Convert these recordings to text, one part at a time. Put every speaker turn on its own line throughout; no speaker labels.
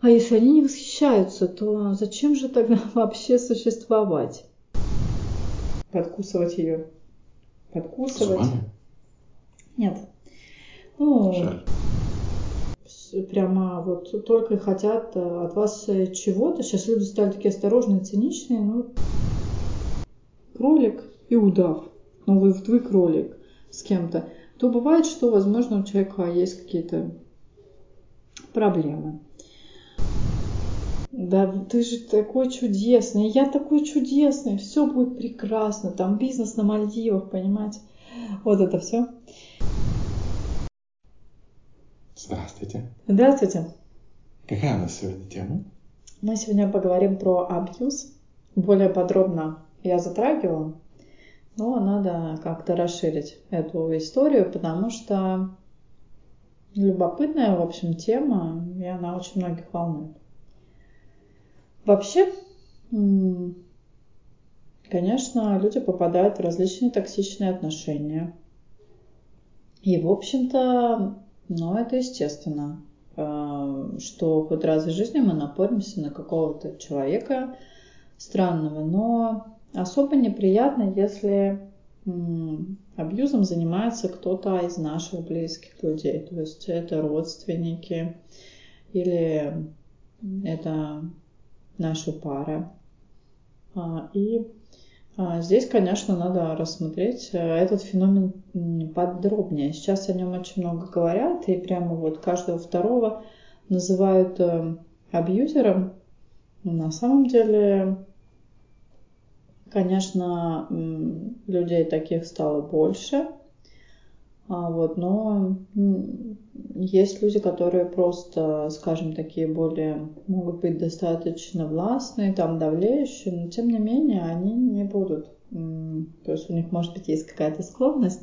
А если они не восхищаются, то зачем же тогда вообще существовать? Подкусывать ее. Подкусывать.
Зубами?
Нет. Ну,
Жаль.
прямо вот только хотят э, от вас э, чего-то. Сейчас люди стали такие осторожные, циничные. Ну, кролик и удав. Ну, вы, вы кролик с кем-то. То бывает, что, возможно, у человека есть какие-то проблемы. Да, ты же такой чудесный, я такой чудесный, все будет прекрасно, там бизнес на Мальдивах, понимаете? Вот это все.
Здравствуйте.
Здравствуйте.
Какая у нас сегодня тема?
Мы сегодня поговорим про абьюз. Более подробно я затрагивала, но надо как-то расширить эту историю, потому что любопытная, в общем, тема, и она очень многих волнует. Вообще, конечно, люди попадают в различные токсичные отношения. И, в общем-то, ну, это естественно, э, что хоть раз в жизни мы напоримся на какого-то человека странного, но особо неприятно, если абьюзом занимается кто-то из наших близких людей, то есть это родственники или это наша пара. А, И а, здесь, конечно, надо рассмотреть э, этот феномен подробнее. Сейчас о нем очень много говорят, и прямо вот каждого второго называют э, абьюзером. На самом деле, конечно, людей таких стало больше. А вот, но есть люди, которые просто, скажем, такие более могут быть достаточно властные, там давлеющие, но тем не менее они не будут. То есть у них, может быть, есть какая-то склонность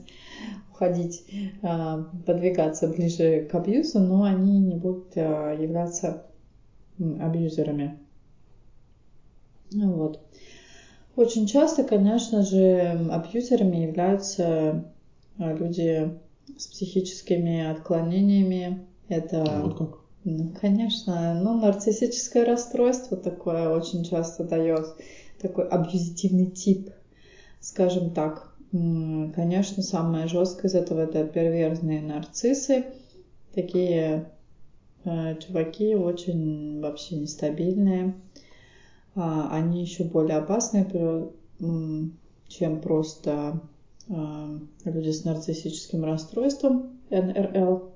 уходить, а, подвигаться ближе к абьюзу, но они не будут а, являться абьюзерами. Ну Вот. Очень часто, конечно же, абьюзерами являются люди с психическими отклонениями. Это,
Вот как?
ну, конечно, ну, нарциссическое расстройство такое очень часто дает такой абьюзитивный тип, скажем так. Конечно, самое жесткое из этого это перверзные нарциссы. Такие э, чуваки очень вообще нестабильные. А, Они еще более опасные, чем просто люди с нарциссическим расстройством НРЛ.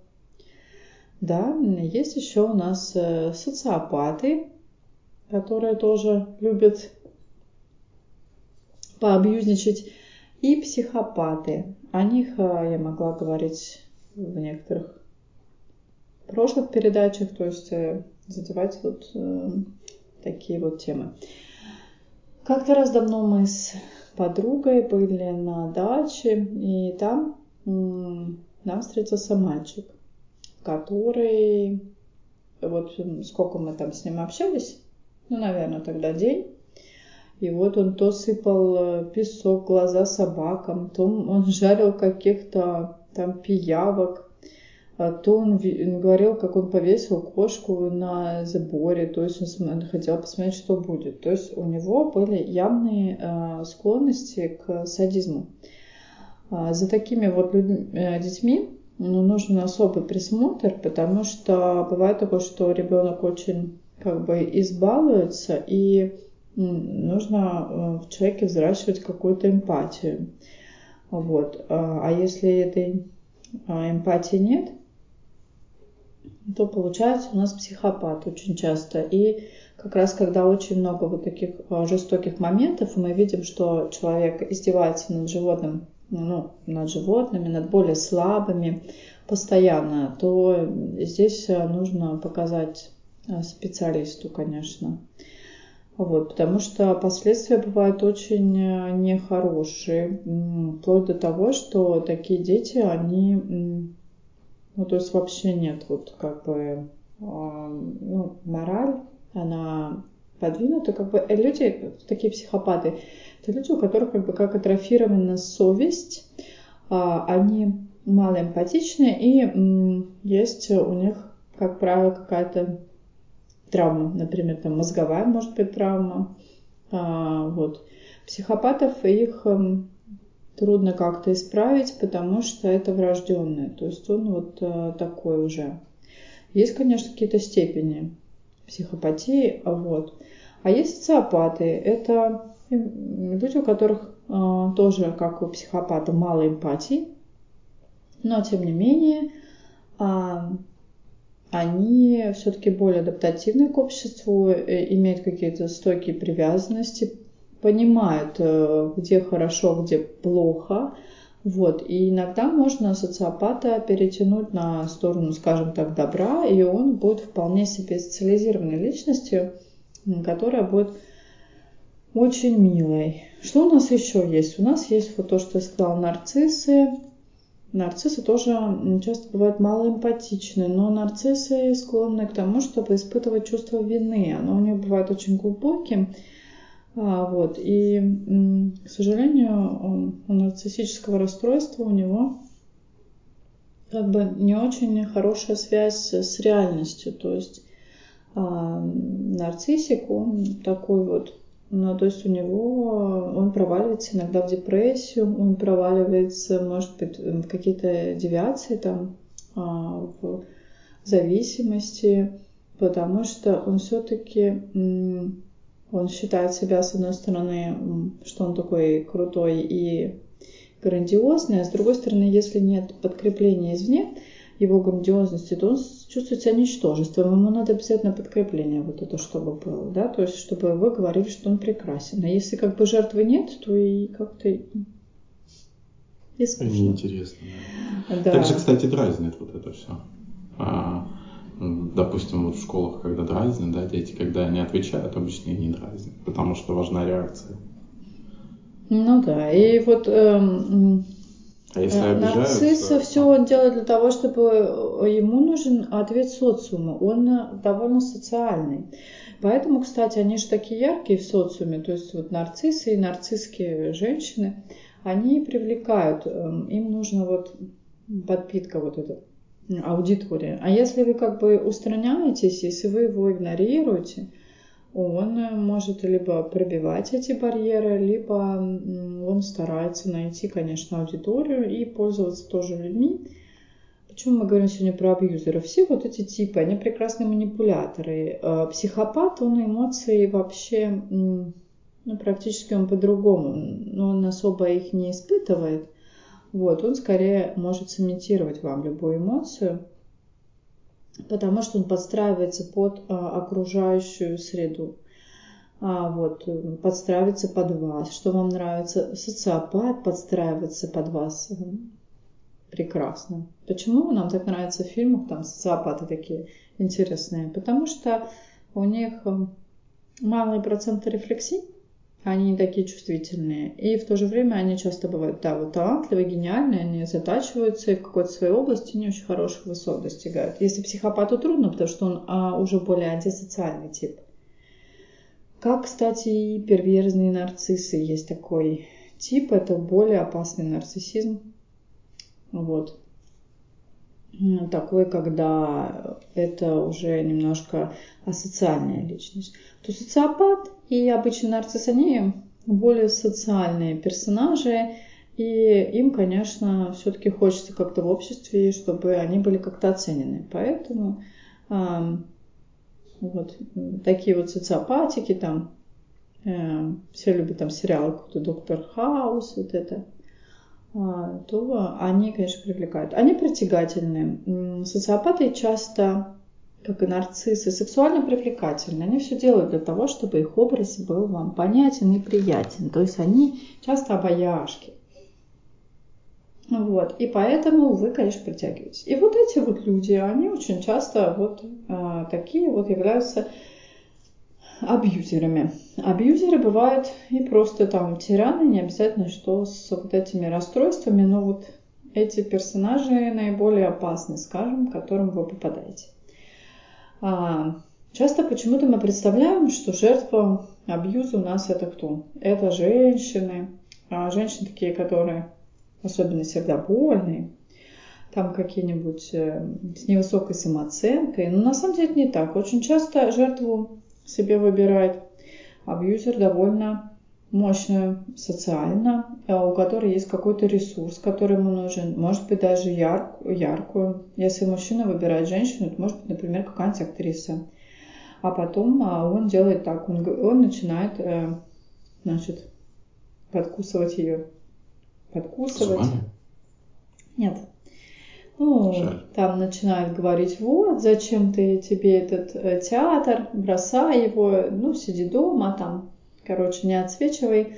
Да, есть еще у нас э, социопаты, которые тоже любят поабьюзничать, и психопаты. О них э, я могла говорить в некоторых прошлых передачах, то есть э, задевать вот э, такие вот темы. Как-то раз давно мы с подругой были на даче, и там нам встретился мальчик, который, вот сколько мы там с ним общались, ну, наверное, тогда день, и вот он то сыпал э, песок глаза собакам, то он жарил каких-то там пиявок, то он говорил, как он повесил кошку на заборе, то есть он хотел посмотреть, что будет. То есть у него были явные э, склонности к садизму. А За такими вот людьми- э, детьми ну, нужен особый присмотр, потому что бывает такое, что ребенок очень как бы избалуется, и нужно э, в человеке взращивать какую-то эмпатию. Вот. А а если этой а, эмпатии нет, то получается у нас психопат очень часто. И как раз когда очень много вот таких а, жестоких моментов, мы видим, что человек издевается над животным, ну, над животными, над более слабыми постоянно, то здесь а, нужно показать а, специалисту, конечно. Вот, потому что последствия бывают очень э, нехорошие, вплоть до того, что такие дети, они, ну, то есть вообще нет вот как бы, а, ну, мораль, она подвинута, как бы, э, люди, такие психопаты, это люди, у которых как бы как атрофирована совесть, а, они малоэмпатичны, и м, есть у них, как правило, какая-то травма, например, там мозговая может быть травма. А, вот. Психопатов их трудно как-то исправить, потому что это врожденное. То есть он вот а, такой уже. Есть, конечно, какие-то степени психопатии, вот. А есть социопаты. Это люди, у которых а, тоже, как у психопата, мало эмпатии, но тем не менее а, они все-таки более адаптативны к обществу, э, имеют какие-то стойкие привязанности, понимают, э, где хорошо, где плохо. Вот. И иногда можно социопата перетянуть на сторону, скажем так, добра, и он будет вполне себе социализированной личностью, которая будет очень милой. Что у нас еще есть? У нас есть вот то, что я сказала, нарциссы, Нарциссы тоже часто бывают малоэмпатичны, но нарциссы склонны к тому, чтобы испытывать чувство вины. Оно у них бывает очень глубоким. А, вот. И, к сожалению, у нарциссического расстройства у него как бы не очень хорошая связь с реальностью. То есть а, нарциссик, он такой вот ну, то есть у него, он проваливается иногда в депрессию, он проваливается, может быть, в какие-то девиации там, а, в зависимости, потому что он все-таки, он считает себя, с одной стороны, что он такой крутой и грандиозный, а с другой стороны, если нет подкрепления извне, его грандиозности, то он чувствует себя ничтожеством. Ему надо обязательно подкрепление вот это, чтобы было, да, то есть чтобы вы говорили, что он прекрасен. А если как бы жертвы нет, то и как-то и
скучно. Неинтересно. Да. Также, кстати, дразнит вот это все. А, допустим, вот в школах, когда дразнят, да, дети, когда они отвечают, обычно и не дразнят, потому что важна реакция.
Ну да, и вот эм,
а если э,
все он делает для того, чтобы э, ему нужен ответ социума. Он э, довольно социальный. Поэтому, кстати, они же такие яркие в социуме. То есть вот нарциссы и нарциссские женщины, они привлекают. Эм, им нужно вот подпитка вот эта аудитория. А если вы как бы устраняетесь, если вы его игнорируете, он э, может либо пробивать эти барьеры, либо он старается найти, конечно, аудиторию и пользоваться тоже людьми. Почему мы говорим сегодня про абьюзеров? Все вот эти типы, они прекрасные манипуляторы. Э, психопат, он эмоции вообще, ну, практически он по-другому, но он особо их не испытывает. Вот, он скорее может сымитировать вам любую эмоцию – потому что он подстраивается под а, окружающую среду. А, вот, подстраивается под вас, что вам нравится. Социопат подстраивается под вас. Прекрасно. Почему нам так нравится в фильмах, там социопаты такие интересные? Потому что у них малый процент рефлексии, они не такие чувствительные. И в то же время они часто бывают, да, вот талантливые, гениальные, они затачиваются и в какой-то своей области не очень хороших высот достигают. Если психопату трудно, потому что он а, уже более антисоциальный тип. Как, кстати, и перверзные нарциссы есть такой тип, это более опасный нарциссизм. Вот такой, когда это уже немножко асоциальная личность. То социопат и обычный нарцисс, они более социальные персонажи, и им, конечно, все-таки хочется как-то в обществе, чтобы они были как-то оценены. Поэтому э, вот такие вот социопатики там, э, все любят там сериалы, какой-то Доктор Хаус, вот это – то они, конечно, привлекают. Они притягательны. Социопаты часто, как и нарциссы, сексуально привлекательны. Они все делают для того, чтобы их образ был вам понятен и приятен. То есть они часто обаяшки. Вот. И поэтому вы, конечно, притягиваетесь. И вот эти вот люди, они очень часто вот э, такие вот являются абьюзерами. Абьюзеры бывают и просто там тираны, не обязательно что с вот этими расстройствами, но вот эти персонажи наиболее опасны, скажем, к которым вы попадаете. А, часто почему-то мы представляем, что жертва абьюза у нас это кто? Это женщины, а женщины такие, которые особенно сердобольные, там какие-нибудь э, с невысокой самооценкой. Но на самом деле не так. Очень часто жертву себе выбирает абьюзер довольно мощную социально, э, у которой есть какой-то ресурс, который ему нужен, может быть даже яр, яркую. Если мужчина выбирает женщину, это может быть, например, какая-нибудь актриса. А потом а, он делает так, он, он начинает, э, значит, подкусывать ее. Подкусывать.
Зубами?
Нет. Ну, Жаль. там начинает говорить, вот, зачем ты тебе этот э, театр, бросай его, ну, сиди дома, там, короче, не отсвечивай,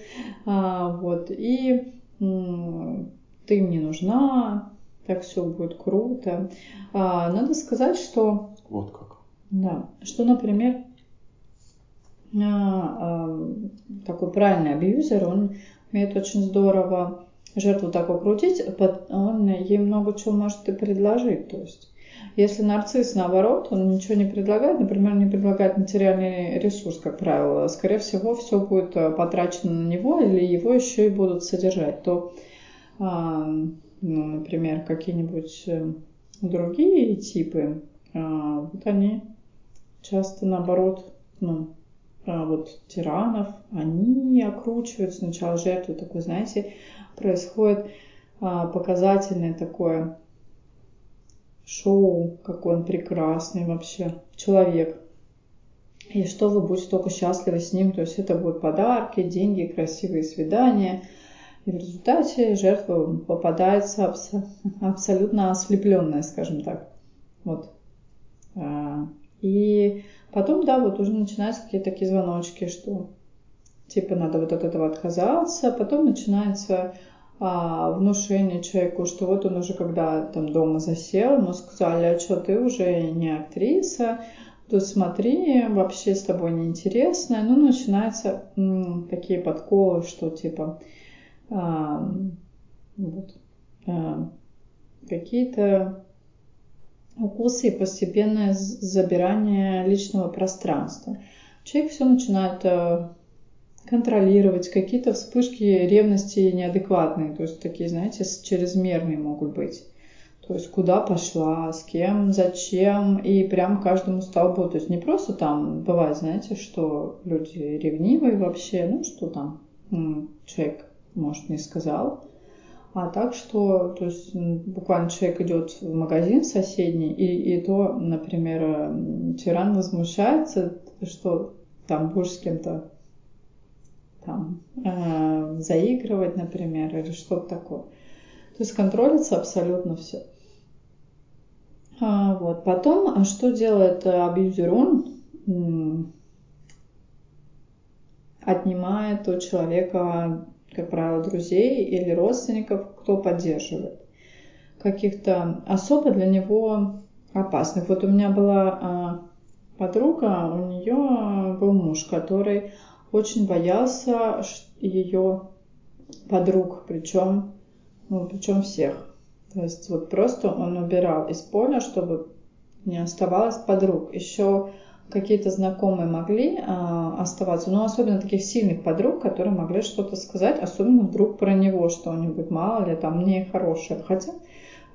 а, вот, и м- ты мне нужна, так все будет круто. А, надо сказать, что...
Вот как.
Да, что, например, а, а, такой правильный абьюзер, он умеет очень здорово жертву так укрутить, он ей много чего может и предложить. То есть, если нарцисс, наоборот, он ничего не предлагает, например, не предлагает материальный ресурс, как правило, скорее всего, все будет э, потрачено на него или его еще и будут содержать, то, а, ну, например, какие-нибудь э, другие типы, вот они часто наоборот, ну, а вот тиранов, они окручивают сначала жертву, такой, знаете, происходит а, показательное такое шоу, какой он прекрасный вообще человек. И что вы будете только счастливы с ним, то есть это будут подарки, деньги, красивые свидания. И в результате жертва попадается абс- абсолютно ослепленная, скажем так. Вот. А, и потом, да, вот уже начинаются какие-то такие звоночки, что типа надо вот от этого отказаться. Потом начинается а, внушение человеку, что вот он уже когда там дома засел, ему сказали, а что ты уже не актриса, тут смотри, вообще с тобой неинтересно. Ну, начинаются м, такие подколы, что типа а, вот, а, какие-то укусы и постепенное забирание личного пространства. Человек все начинает э, контролировать, какие-то вспышки ревности неадекватные, то есть такие, знаете, чрезмерные могут быть. То есть куда пошла, с кем, зачем, и прям каждому столбу. То есть не просто там, бывает, знаете, что люди ревнивые вообще, ну что там, человек, может, не сказал, а так что, то есть буквально человек идет в магазин соседний, и, и то, например, тиран возмущается, что там будешь с кем-то там э, заигрывать, например, или что-то такое. То есть контролится абсолютно все. А, вот. Потом, а что делает абьюзер? Он отнимает у человека как правило, друзей или родственников, кто поддерживает. Каких-то особо для него опасных. Вот у меня была а, подруга, у нее был муж, который очень боялся ее подруг, причем, ну, причем всех. То есть вот просто он убирал из поля, чтобы не оставалось подруг. Еще какие-то знакомые могли а, оставаться, но особенно таких сильных подруг, которые могли что-то сказать, особенно вдруг про него что-нибудь, мало ли, там, нехорошее. Хотя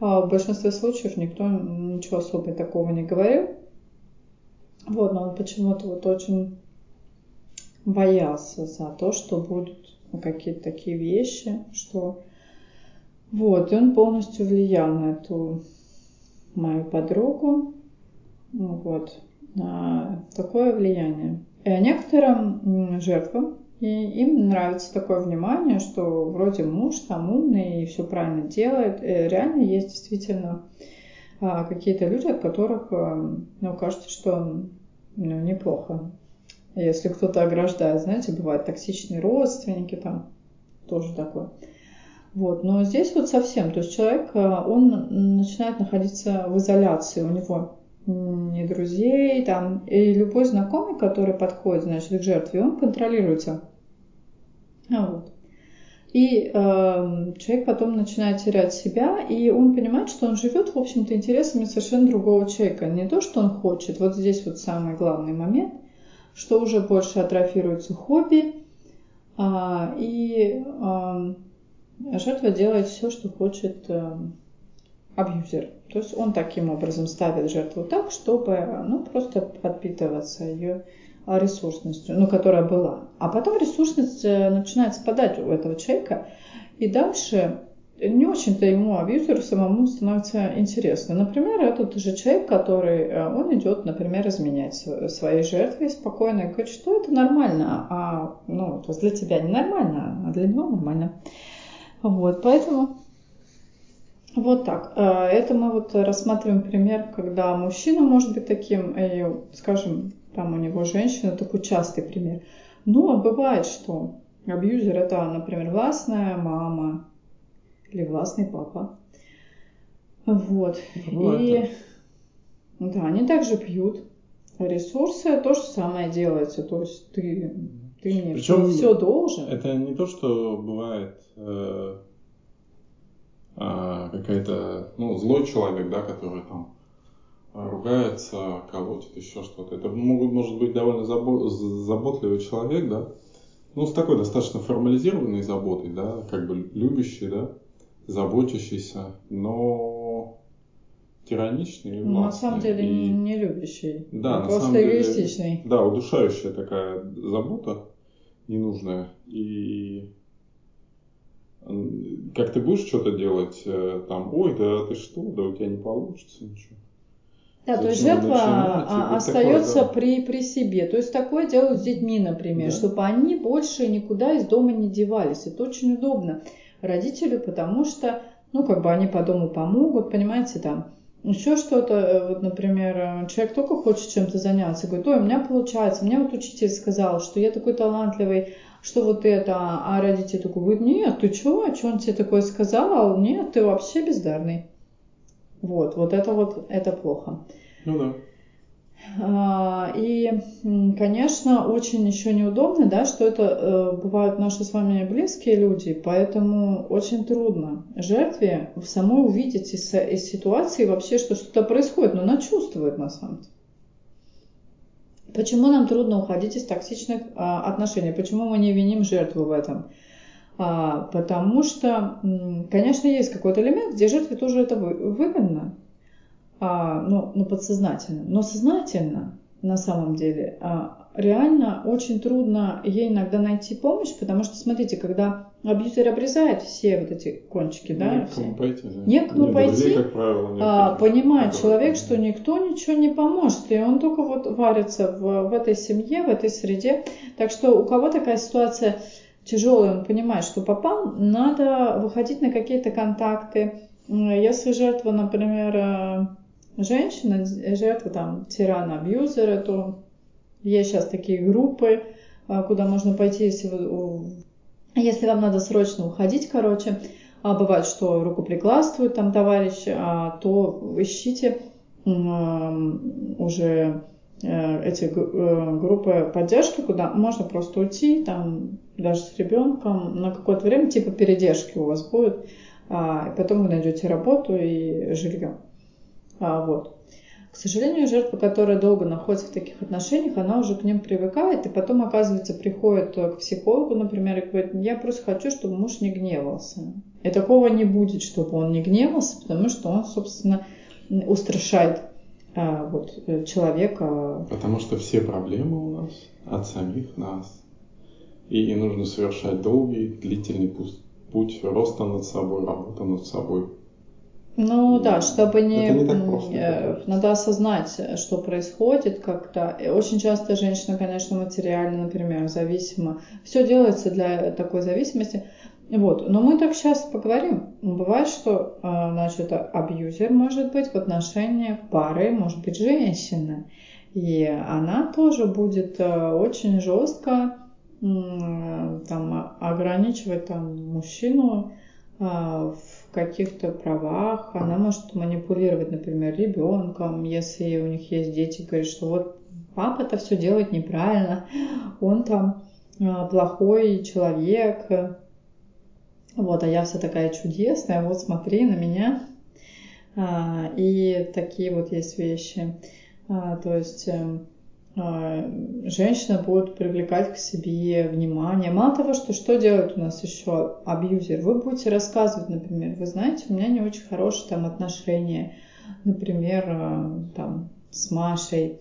а, в большинстве случаев никто ничего особо такого не говорил. Вот, но он почему-то вот очень боялся за то, что будут какие-то такие вещи, что вот, и он полностью влиял на эту мою подругу. Вот такое влияние. И некоторым жертвам и им нравится такое внимание, что вроде муж там умный и все правильно делает. И реально есть действительно а, какие-то люди, от которых э, ну, кажется, что ну, неплохо. Если кто-то ограждает, знаете, бывают токсичные родственники там, тоже такое. Вот. Но здесь вот совсем, то есть человек, э, он начинает находиться в изоляции, у него не друзей, там, и любой знакомый, который подходит, значит, к жертве, он контролируется. А вот. И э, человек потом начинает терять себя, и он понимает, что он живет, в общем-то, интересами совершенно другого человека. Не то, что он хочет. Вот здесь вот самый главный момент, что уже больше атрофируется хобби, э, и э, жертва делает все, что хочет э, абьюзер. То есть он таким образом ставит жертву так, чтобы ну, просто подпитываться ее ресурсностью, ну, которая была. А потом ресурсность э, начинает спадать у этого человека, и дальше не очень-то ему, абьюзеру самому становится интересно. Например, этот же человек, который, э, он идет, например, изменять своей жертве спокойно и говорит, что это нормально, а ну, то для тебя не нормально, а для него нормально. Вот, поэтому вот так. Э, это мы вот рассматриваем пример, когда мужчина может быть таким, и, скажем, там у него женщина, такой частый пример. А бывает, что абьюзер это, например, властная мама или властный папа. Вот. Бывает. И да, они также пьют. Ресурсы то же самое делается. То есть ты, ты мне Причем все должен.
Это не то, что бывает э, э, какая-то, ну, злой человек, да, который там ругается, колотит, еще что-то. Это могут, может быть довольно заботливый человек, да, ну, с такой достаточно формализированной заботой, да, как бы любящий, да, заботящийся, но тираничный или властный.
На самом деле и... не любящий,
да, на просто самом эгоистичный. Деле, да, удушающая такая забота ненужная. И как ты будешь что-то делать, э, там, ой, да ты что, да у тебя не получится ничего.
Да, то есть жертва а, остается такое, да. при, при себе. То есть такое делают с детьми, например, да. чтобы они больше никуда из дома не девались. Это очень удобно родителю, потому что, ну, как бы они по дому помогут, понимаете, там, еще что-то, э, вот, например, э, человек только хочет чем-то заняться, говорит, ой, у меня получается, мне вот учитель сказал, что я такой талантливый, что вот это, а родитель такой говорит, нет, ты чего, что он тебе такое сказал, нет, ты вообще бездарный. Вот, вот это вот, это плохо.
Ну да.
А, и, конечно, очень еще неудобно, да, что это э, бывают наши с вами близкие люди, поэтому очень трудно жертве в самой увидеть из, из ситуации вообще, что что-то происходит, но она чувствует на самом деле. Почему нам трудно уходить из токсичных а, отношений? Почему мы не виним жертву в этом? А, потому что, конечно, есть какой-то элемент, где жертве тоже это выгодно, а, ну, ну, подсознательно. Но сознательно, на самом деле, а, реально очень трудно ей иногда найти помощь, потому что, смотрите, когда абьюзер обрезает все вот эти кончики, да,
некому пойти, да.
некому не пойти, друзей, как правило, а, понимает человек, что никто ничего не поможет, и он только вот варится в, в этой семье, в этой среде. Так что у кого такая ситуация тяжелый, он понимает, что попал, надо выходить на какие-то контакты. Если жертва, например, э, женщина, жертва там тирана, абьюзера, то есть сейчас такие группы, э, куда можно пойти, если, вы, если вам надо срочно уходить, короче. А бывает, что рукоприкладствует там товарищ, а, то ищите уже Э, эти э, группы поддержки, куда можно просто уйти, там даже с ребенком на какое-то время, типа передержки у вас будет, а, потом вы найдете работу и жилье. А, вот. К сожалению, жертва, которая долго находится в таких отношениях, она уже к ним привыкает, и потом, оказывается, приходит к психологу, например, и говорит, я просто хочу, чтобы муж не гневался. И такого не будет, чтобы он не гневался, потому что он, собственно, устрашает а, вот, э, человека.
Потому что все проблемы у нас от самих нас. И нужно совершать долгий, длительный путь роста над собой, работа над собой.
Ну да, чтобы не, не просто, э, надо осознать, что происходит как-то. Очень часто женщина, конечно, материально, например, зависима. Все делается для такой зависимости. Вот, но мы так сейчас поговорим. Бывает, что, а, значит, абьюзер может быть в отношениях пары, может быть, женщины. И она тоже будет э, очень жестко там, ограничивать там, мужчину а, в каких-то правах. Она может манипулировать, например, ребенком, если у них есть дети, говорит, что вот папа-то все делает неправильно, он там а, плохой человек, вот, а я вся такая чудесная, вот смотри на меня. А, и такие вот есть вещи. А, то есть, э, а, женщина будет привлекать к себе внимание. Мало того, что что делает у нас еще абьюзер, вы будете рассказывать, например, вы знаете, у меня не очень хорошие там отношения, например, а, там с Машей.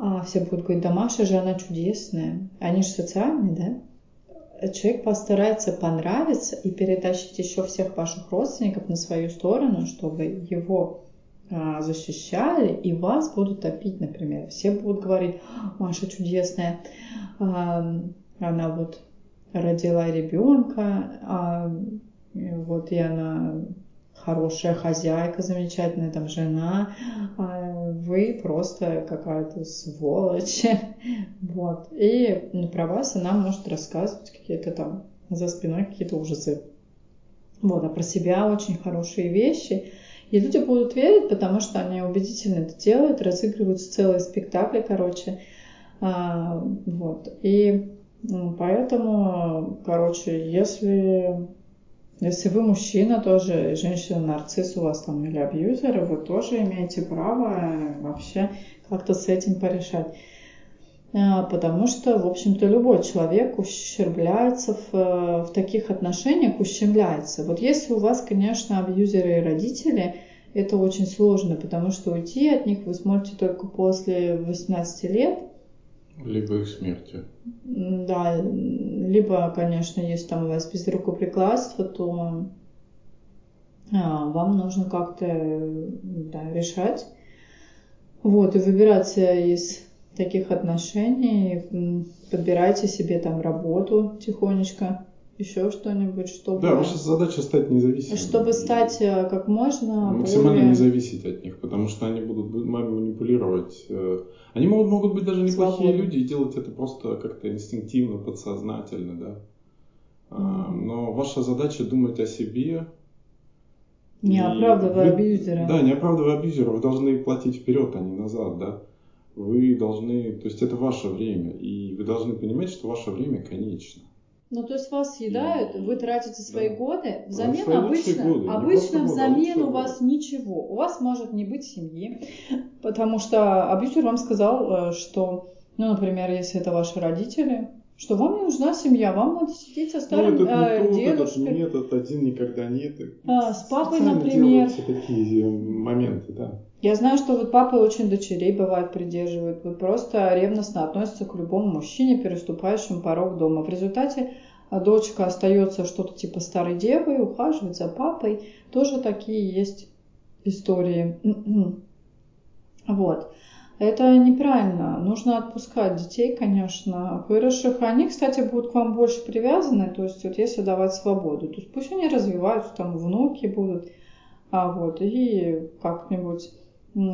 А все будут говорить, да Маша же она чудесная. Они же социальные, да? Человек постарается понравиться и перетащить еще всех ваших родственников на свою сторону, чтобы его а, защищали, и вас будут топить, например. Все будут говорить, Маша чудесная, а, она вот родила ребенка, а, вот и она хорошая хозяйка, замечательная там жена, а вы просто какая-то сволочь. Вот. И про вас она может рассказывать какие-то там за спиной какие-то ужасы. Вот, а про себя очень хорошие вещи. И люди будут верить, потому что они убедительно это делают, разыгрываются целые спектакли, короче. А, вот. И поэтому, короче, если, если вы мужчина тоже, женщина-нарцисс у вас там или абьюзер, вы тоже имеете право вообще как-то с этим порешать. А, потому что, в общем-то, любой человек ущербляется в, в таких отношениях, ущемляется. Вот если у вас, конечно, абьюзеры и родители, это очень сложно, потому что уйти от них вы сможете только после 18 лет.
Либо их смерти.
Да, либо, конечно, если там у вас без рукоприкладства, то а, вам нужно как-то да, решать. Вот, и выбираться из таких отношений, подбирайте себе там работу тихонечко, еще что-нибудь, чтобы...
Да, ваша задача стать независимым.
Чтобы стать э, как можно
Максимально более... не зависеть от них, потому что они будут манипулировать. Э, они могут, могут быть даже неплохие Свободно. люди и делать это просто как-то инстинктивно, подсознательно, да. Mm-hmm. Но ваша задача думать о себе,
не оправдывая вы, абьюзера.
Да, не оправдывая абьюзера. Вы должны платить вперед, а не назад, да вы должны, то есть это ваше время, и вы должны понимать, что ваше время конечно.
Ну, то есть вас съедают, и... вы тратите свои да. годы, взамен свои обычно, годы, обычно взамен годы, у вас годы. ничего. У вас может не быть семьи, потому что абьюзер вам сказал, э, что, ну, например, если это ваши родители, что вам не нужна семья, вам надо сидеть со ну, старым ну, этот
э, дедушкой. Этот метод один никогда нет.
А, с папой, например.
такие моменты, да.
Я знаю, что вот папы очень дочерей бывает придерживают, вот просто ревностно относятся к любому мужчине, переступающему порог дома. В результате а, дочка остается что-то типа старой девы, ухаживает за папой. Тоже такие есть истории. Вот. Это неправильно. Нужно отпускать детей, конечно, выросших. Они, кстати, будут к вам больше привязаны, то есть вот если давать свободу. То есть пусть они развиваются, там внуки будут, а вот, и как-нибудь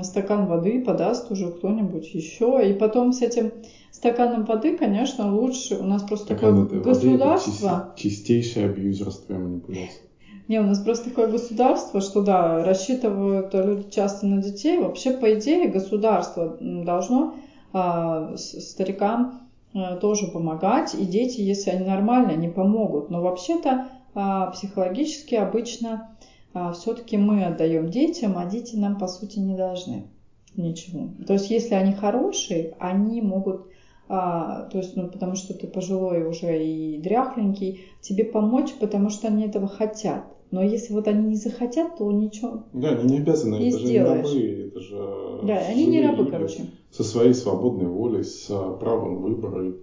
стакан воды подаст уже кто-нибудь еще. И потом с этим стаканом воды, конечно, лучше. У нас просто Стакан такое государство.
Воды, это чистейшее абьюзерство и манипуляция.
Не, у нас просто такое государство, что да, рассчитывают люди часто на детей. Вообще, по идее, государство должно а, старикам а, тоже помогать, и дети, если они нормальные, они помогут. Но вообще-то а, психологически обычно а, все-таки мы отдаем детям, а дети нам по сути не должны ничего. То есть если они хорошие, они могут а, то есть, ну, потому что ты пожилой уже и дряхленький, тебе помочь, потому что они этого хотят. Но если вот они не захотят, то ничего.
Да, они не обязаны, не это сделаешь. же не рабы, это же.
Да, они не рабы, короче.
Со своей свободной волей, с правом выбора.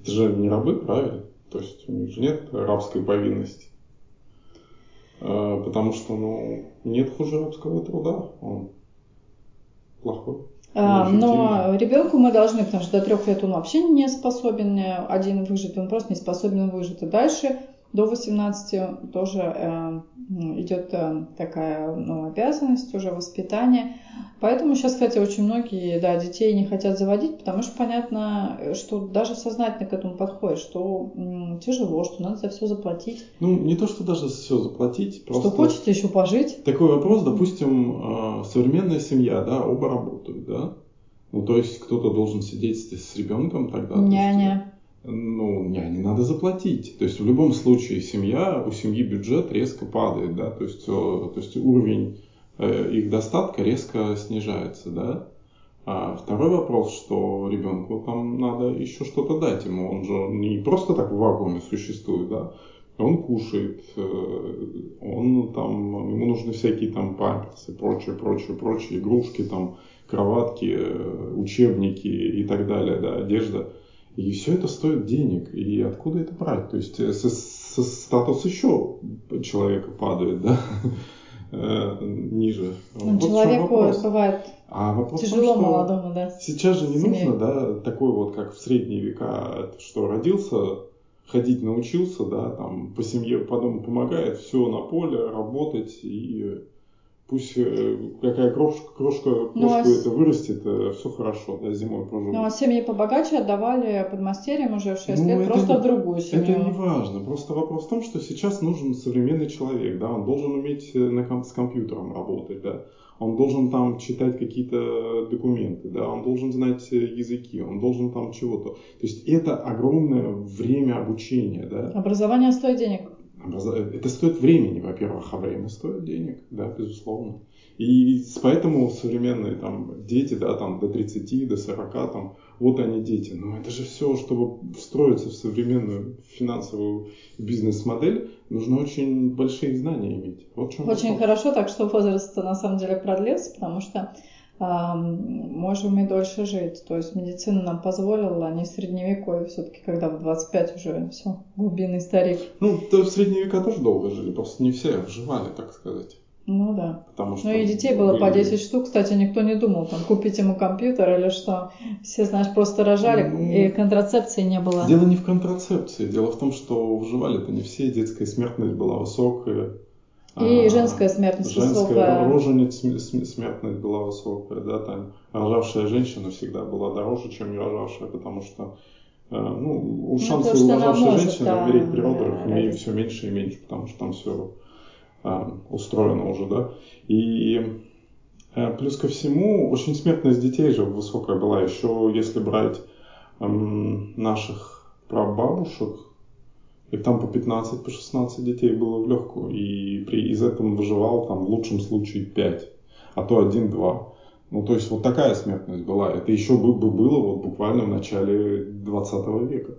Это же не рабы, правильно? То есть у них же нет рабской повинности. Э, потому что, ну, нет хуже рабского труда, он плохой.
А, но ребенку мы должны, потому что до трех лет он вообще не способен один выжить, он просто не способен выжить. И дальше до 18 тоже э, идет э, такая ну, обязанность уже воспитания. Поэтому сейчас, кстати, очень многие да, детей не хотят заводить, потому что понятно, что даже сознательно к этому подходит, что м, тяжело, что надо за все заплатить.
Ну, не то, что даже за все заплатить, просто...
Что хочется еще пожить.
Такой вопрос, допустим, э, современная семья, да, оба работают, да? Ну, то есть кто-то должен сидеть с, с ребенком тогда.
Няня
ну, няне надо заплатить. То есть в любом случае семья, у семьи бюджет резко падает, да, то есть, то есть уровень э, их достатка резко снижается, да. А второй вопрос, что ребенку там надо еще что-то дать ему. Он же не просто так в вакууме существует, да. Он кушает, э, он там, ему нужны всякие там памперсы, прочее, прочее, прочее, игрушки, там, кроватки, э, учебники и так далее, да, одежда. И все это стоит денег. И откуда это брать? То есть э, со, статус еще человека падает, да, ниже.
Ну, вот человеку бывает а вопрос тяжело том, молодому, да.
Сейчас же не нужно, да, такой вот, как в средние века, что родился, ходить научился, да, там по семье, по дому помогает, все на поле, работать и пусть э, какая крошка, крошка, крошку ну, а это вырастет, э, все хорошо, да, зимой проживут.
Ну, а семьи побогаче отдавали подмастерьям уже в 6 ну, лет просто
не,
в другую семью.
Это не важно, просто вопрос в том, что сейчас нужен современный человек, да, он должен уметь э, на, с компьютером работать, да, он должен там читать какие-то документы, да, он должен знать языки, он должен там чего-то. То есть это огромное время обучения, да.
Образование стоит денег.
Это стоит времени, во-первых, а время стоит денег, да, безусловно. И поэтому современные там дети, да, там до 30, до 40, там, вот они дети. Но это же все, чтобы встроиться в современную финансовую бизнес-модель, нужно очень большие знания иметь.
Вот очень вопрос. хорошо, так что возраст на самом деле продлился, потому что можем и дольше жить. То есть медицина нам позволила, а не средневековье все-таки, когда в 25 уже все, глубинный старик.
Ну, то в средние века тоже долго жили, просто не все выживали, так сказать.
Ну да. Потому что ну и детей было были... по 10 штук, кстати, никто не думал там купить ему компьютер или что. Все, знаешь, просто рожали, ну, и контрацепции не было.
Дело не в контрацепции, дело в том, что выживали-то не все, детская смертность была высокая.
И а, женская смертность
женская
высокая.
Рожениц смертность была высокая, да, там рожавшая женщина всегда была дороже, чем не рожавшая, потому что э, ну, у шансы ну, у рожавшей может, женщины да, умереть при родах да, все меньше и меньше, потому что там все а, устроено уже, да. И э, плюс ко всему, очень смертность детей же высокая была. Еще если брать эм, наших прабабушек, и там по 15, по 16 детей было в легкую. И при, из этого выживал там в лучшем случае 5, а то 1-2. Ну, то есть вот такая смертность была. Это еще бы, бы было вот буквально в начале 20 века.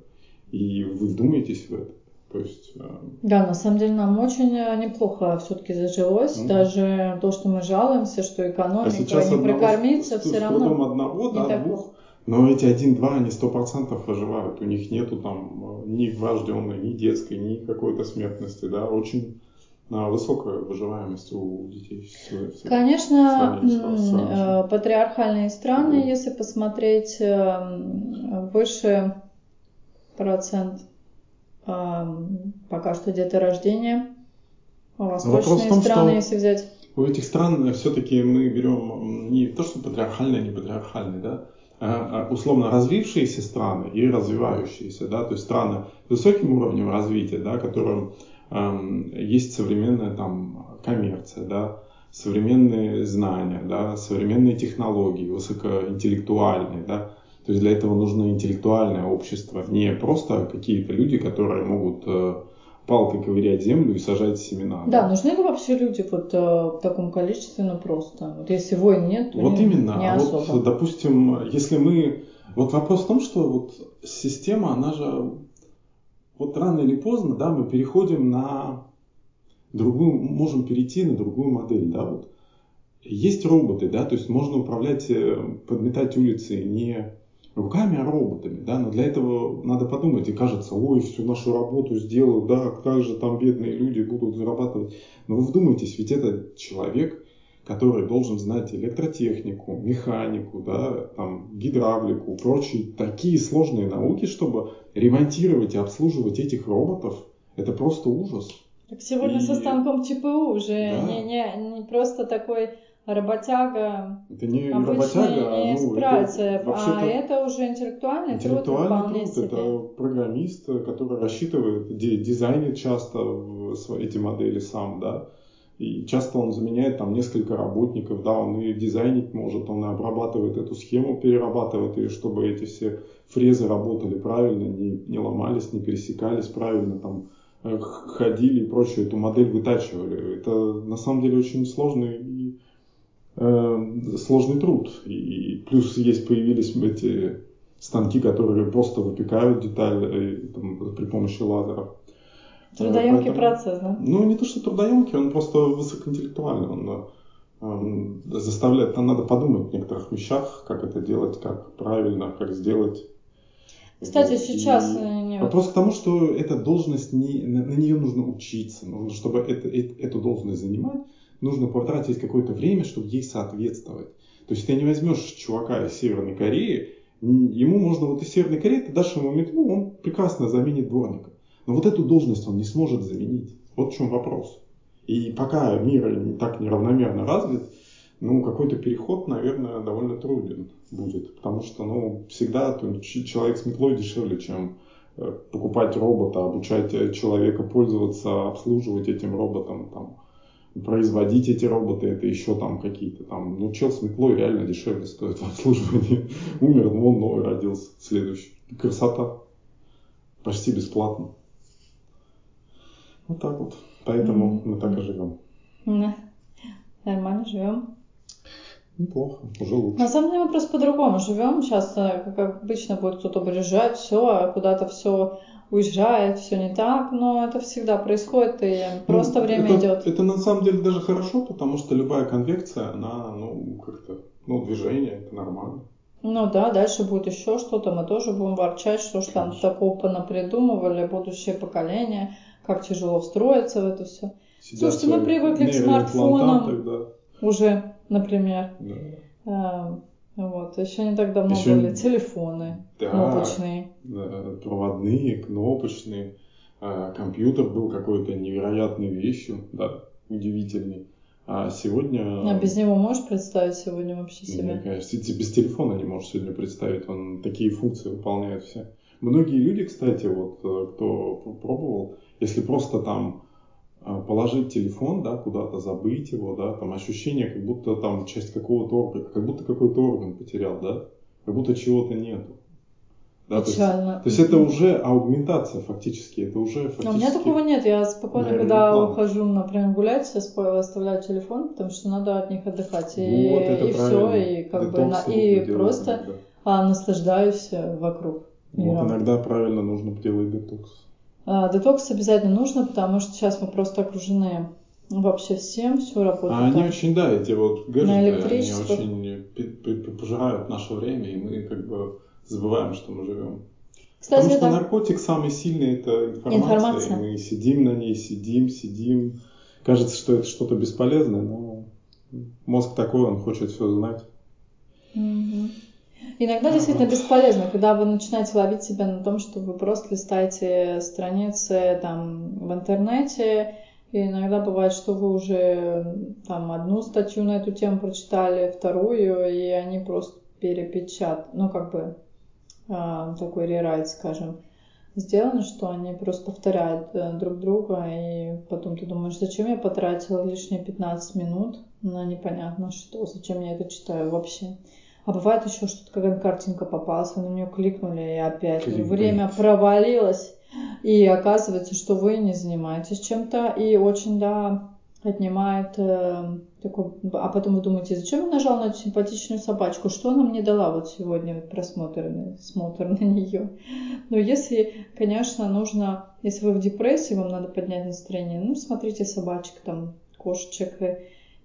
И вы вдумаетесь в это. То есть, э...
Да, на самом деле нам очень э, неплохо все-таки зажилось. Mm-hmm. Даже то, что мы жалуемся, что экономика а не прокормиться, все равно
одного, не да, так двух, плохо. Но эти один-два, они сто процентов выживают. У них нету там э, ни врожденной, ни детской, ни какой-то смертности, да, очень а, высокая выживаемость у детей.
Конечно, с, патриархальные страны, да. если посмотреть, выше процент пока что деторождение. А восточные том, страны, если взять.
У этих стран все-таки мы берем не то, что патриархальные, не патриархальные, да, условно развившиеся страны и развивающиеся, да, то есть страны с высоким уровнем развития, да, которым эм, есть современная там коммерция, да, современные знания, да, современные технологии, высокоинтеллектуальные, да, то есть для этого нужно интеллектуальное общество, не просто какие-то люди, которые могут э, палкой ковырять землю и сажать семена.
Да, да? нужны ли вообще люди вот э, в таком количестве, ну просто, вот если войн нет, то
Вот
не,
именно,
не
а
особо.
вот, допустим, если мы, вот вопрос в том, что вот система, она же, вот рано или поздно, да, мы переходим на другую, можем перейти на другую модель, да, вот. Есть роботы, да, то есть можно управлять, э, подметать улицы не руками, а роботами, да, но для этого надо подумать, и кажется, ой, всю нашу работу сделают, да, как же там бедные люди будут зарабатывать. Но вы вдумайтесь, ведь это человек, который должен знать электротехнику, механику, да, там, гидравлику, прочие такие сложные науки, чтобы ремонтировать и обслуживать этих роботов, это просто ужас.
Так сегодня и... со станком ЧПУ уже да. не, не, не просто такой работяга
это не работяга,
не ну, справится, это, а это уже интеллектуальный, интеллектуальный труд,
труд. Это программист, который рассчитывает, дизайнит часто эти модели сам, да, и часто он заменяет там несколько работников, да, он и дизайнить может, он и обрабатывает эту схему, перерабатывает ее, чтобы эти все фрезы работали правильно, не, не ломались, не пересекались правильно, там э, ходили и прочее, эту модель вытачивали. Это на самом деле очень сложный сложный труд. И плюс есть появились эти станки, которые просто выпекают деталь там, при помощи лазера.
Трудоемкий Поэтому, процесс, да?
Ну, не то, что трудоемкий, он просто высокоинтеллектуальный. Он э, заставляет, там надо подумать в некоторых вещах, как это делать, как правильно, как сделать.
Кстати, вот. сейчас... И.
Вопрос к тому, что эта должность, не, на, на нее нужно учиться. Нужно, чтобы это, это, эту должность занимать, нужно потратить какое-то время, чтобы ей соответствовать. То есть ты не возьмешь чувака из Северной Кореи, ему можно вот из Северной Кореи, ты дашь ему метлу, он прекрасно заменит дворника. Но вот эту должность он не сможет заменить. Вот в чем вопрос. И пока мир так неравномерно развит, ну, какой-то переход, наверное, довольно труден будет. Потому что, ну, всегда человек с метлой дешевле, чем э, покупать робота, обучать э, человека пользоваться, обслуживать этим роботом, там, производить эти роботы, это еще там какие-то там, ну, чел с метлой реально дешевле стоит в обслуживании. Умер, но он новый родился, следующий. Красота. Почти бесплатно. Вот так вот. Поэтому mm-hmm. мы так и живем.
Да. Нормально живем.
Неплохо, уже лучше.
На самом деле мы просто по-другому живем. Сейчас, э, как обычно, будет кто-то приезжать, все, а куда-то все уезжает, все не так, но это всегда происходит, и просто ну, время
это,
идет.
Это на самом деле даже хорошо, потому что любая конвекция, она, ну, как-то, ну, движение, это нормально.
Ну да, дальше будет еще что-то, мы тоже будем ворчать, что ж там такого понапридумывали, будущее поколение, как тяжело встроиться в это все. Сидят Слушайте, мы привыкли к смартфонам тогда. уже, например. Да. Вот, еще не так давно еще... были телефоны да, кнопочные.
Да, проводные, кнопочные. А, компьютер был какой-то невероятной вещью, да, удивительный. А сегодня...
А без него можешь представить сегодня вообще себя?
Мне кажется, ты без телефона не можешь сегодня представить, он такие функции выполняет все. Многие люди, кстати, вот э, кто пробовал, если просто там положить телефон, да, куда-то забыть его, да, там ощущение, как будто там часть какого-то органа, как будто какой-то орган потерял, да, как будто чего-то нету.
Да, Печально.
То есть, то есть это уже аугментация фактически, это уже фактически...
Но у меня такого нет, я спокойно, когда план. ухожу, например, гулять, оставляю телефон, потому что надо от них отдыхать. И, вот, это и все, и как бы на, и просто иногда. а, наслаждаюсь вокруг.
Вот иногда правильно нужно делать детокс.
А, детокс обязательно нужно, потому что сейчас мы просто окружены вообще всем, все работает.
А они очень, да, эти вот гаджеты, они очень пожирают наше время, и мы как бы забываем, что мы живем. Кстати, Потому что да. наркотик самый сильный это информация, информация. И мы сидим на ней, сидим, сидим. Кажется, что это что-то бесполезное, но мозг такой, он хочет все знать.
Угу. Иногда действительно бесполезно, когда вы начинаете ловить себя на том, что вы просто листаете страницы там в интернете, и иногда бывает, что вы уже там одну статью на эту тему прочитали, вторую, и они просто перепечатают, ну как бы э, такой рерайт, скажем, сделаны, что они просто повторяют э, друг друга, и потом ты думаешь, зачем я потратила лишние 15 минут? На непонятно что, зачем я это читаю вообще. А бывает еще что-то, какая картинка попалась, вы на нее кликнули, и опять Кликбейт. время провалилось. И оказывается, что вы не занимаетесь чем-то, и очень, да, отнимает э, такой... А потом вы думаете, зачем я нажал на эту симпатичную собачку? Что она мне дала вот сегодня, вот просмотр, смотр на нее? Но если, конечно, нужно... Если вы в депрессии, вам надо поднять настроение, ну, смотрите собачек, там, кошечек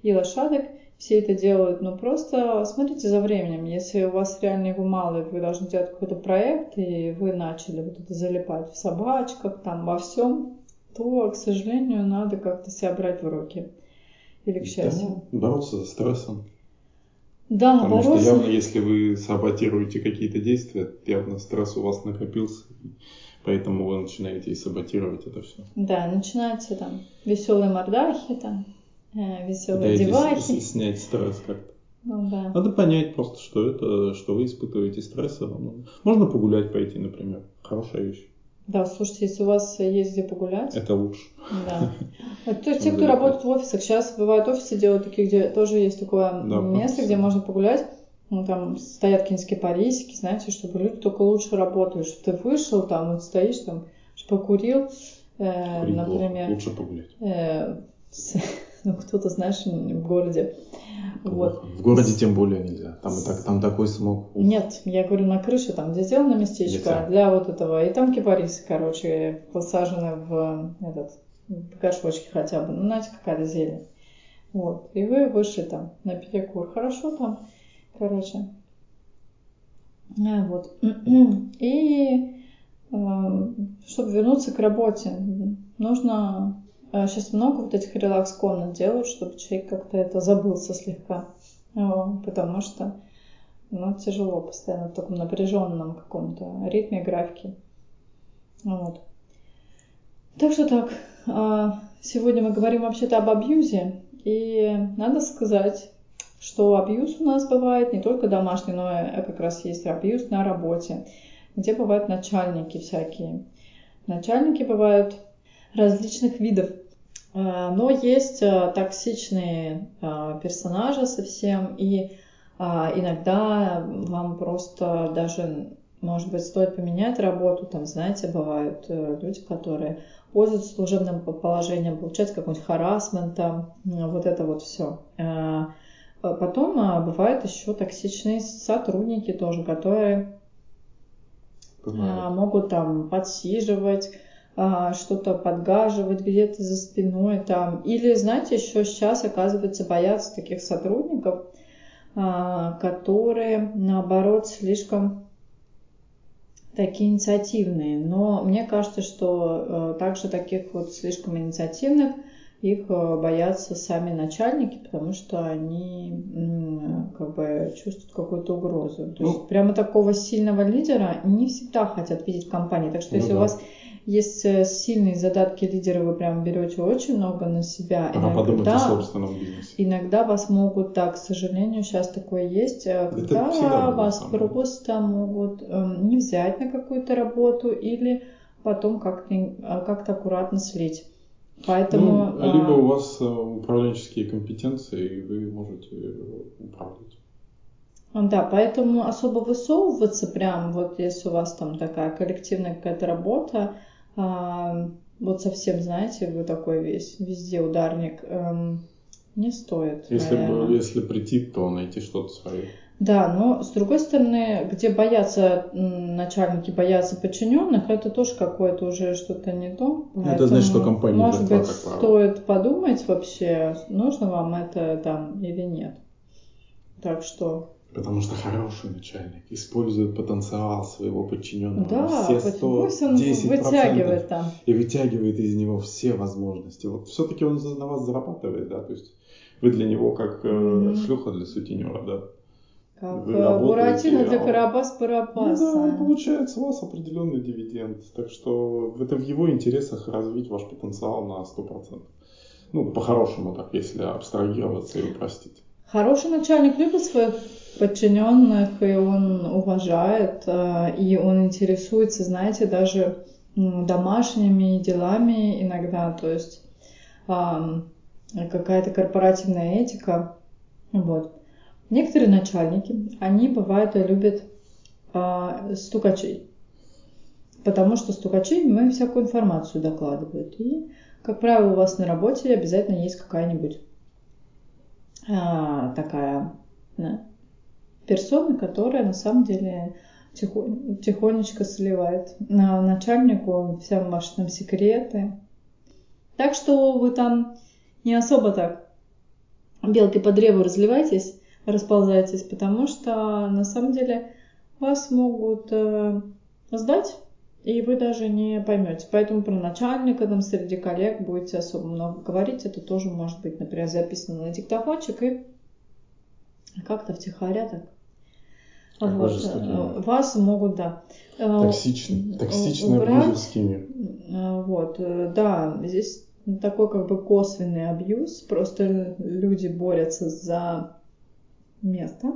и лошадок, все это делают, но просто смотрите за временем. Если у вас реально его мало, и вы должны делать какой-то проект, и вы начали вот это залипать в собачках, там, во всем, то, к сожалению, надо как-то себя брать в руки. Или к счастью.
Да, бороться за стрессом.
Да,
Потому бороться... что явно, если вы саботируете какие-то действия, явно стресс у вас накопился, поэтому вы начинаете и саботировать это все.
Да, начинаются там веселые мордахи, там веселые девахи.
снять стресс как-то.
Ну, да.
Надо понять просто, что это, что вы испытываете стресс. Можно погулять пойти, например. Хорошая вещь.
Да, слушайте, если у вас есть где погулять.
Это лучше.
Да. То есть те, кто работает в офисах, сейчас бывают офисы делают такие, где тоже есть такое да, место, где можно погулять. Ну, там стоят какие-нибудь кипарисики, знаете, чтобы люди только лучше работали. Чтобы ты вышел, там вот стоишь, там, покурил, э, например.
Плохо. Лучше погулять.
Э, ну, кто-то, знаешь, в городе.
Вот. В городе тем более нельзя. Там, так, там такой смог.
Нет, я говорю на крыше, там, где сделано местечко нельзя. для вот этого. И там кипарисы, короче, посажены в этот в горшочке хотя бы. Ну, знаете, какая-то зелень. Вот. И вы вышли там на перекур. Хорошо там, короче. А, вот. И э, чтобы вернуться к работе, нужно Сейчас а, много вот этих релакс-комнат делают, чтобы человек как-то это забылся слегка. Потому что ну, тяжело постоянно в таком напряженном каком-то ритме, графике. Вот. Так что так. А, сегодня мы говорим вообще-то об абьюзе. И надо сказать, что абьюз у нас бывает не только домашний, но и как раз есть абьюз на работе, где бывают начальники всякие. Начальники бывают различных видов. А, но есть а, токсичные а, персонажи совсем, и иногда вам просто даже, может быть, стоит поменять работу. Там, знаете, бывают э, люди, которые пользуются служебным положением, получать какой-нибудь харасмент, там, вот это вот все. Потом бывают еще токсичные сотрудники тоже, которые Бывает. могут там подсиживать, а, что-то подгаживать где-то за спиной там. Или, знаете, еще сейчас, оказывается, боятся таких сотрудников, а, которые, наоборот, слишком такие инициативные. Но мне кажется, что э, также таких вот слишком инициативных их э, боятся сами начальники, потому что они как бы чувствуют какую-то угрозу. То ну, есть прямо такого сильного лидера не всегда хотят видеть в компании. Так что ну, если да. у вас есть э, сильные задатки лидера, вы прям берете очень много на себя.
Ага, подумайте о собственном бизнесе.
Иногда вас могут, так, к сожалению, сейчас такое есть, э, когда вас просто могут эм, не взять на какую-то работу или потом как-то э, как аккуратно слить. Поэтому,
ну, либо а... у вас управленческие компетенции, и вы можете управлять.
Да, поэтому особо высовываться прям, вот если у вас там такая коллективная какая-то работа, а, вот совсем, знаете, вы такой весь, везде ударник, эм, не стоит.
Если, бы, если прийти, то найти что-то свое.
Да, но с другой стороны, где боятся начальники, боятся подчиненных, это тоже какое-то уже что-то не то.
Поэтому, это значит, что компания
Может быть, стоит подумать вообще, нужно вам это там или нет. Так что
Потому что хороший начальник использует потенциал своего подчиненного
да, все 110 вытягивает там.
и вытягивает из него все возможности. Вот все-таки он на вас зарабатывает, да, то есть вы для него как mm-hmm. шлюха для сутенера, да.
Как вы э, Буратино для Карабас-Барабаса.
Ну, да, он получает с вас определенный дивиденд. Так что это в его интересах развить ваш потенциал на 100%. Ну, по-хорошему так, если абстрагироваться и упростить.
Хороший начальник любит своих подчиненных, и он уважает, э, и он интересуется, знаете, даже домашними делами иногда, то есть какая-то корпоративная этика. Вот. Некоторые начальники, они бывают любят а, стукачей, потому что стукачи им всякую информацию докладывают. И, как правило, у вас на работе обязательно есть какая-нибудь а, такая да, персона, которая на самом деле тихо, тихонечко сливает на начальнику всем ваши там секреты. Так что вы там не особо так белкой по древу разливайтесь, расползайтесь, потому что на самом деле вас могут э, сдать, и вы даже не поймете. Поэтому про начальника там среди коллег будете особо много говорить. Это тоже может быть, например, записано на диктофончик и как-то втихаря так
вот. Э,
вас могут, да.
Э, Токсичный, токсичный абьюзерский мир.
Э, вот, да, здесь такой как бы косвенный абьюз, просто люди борются за место,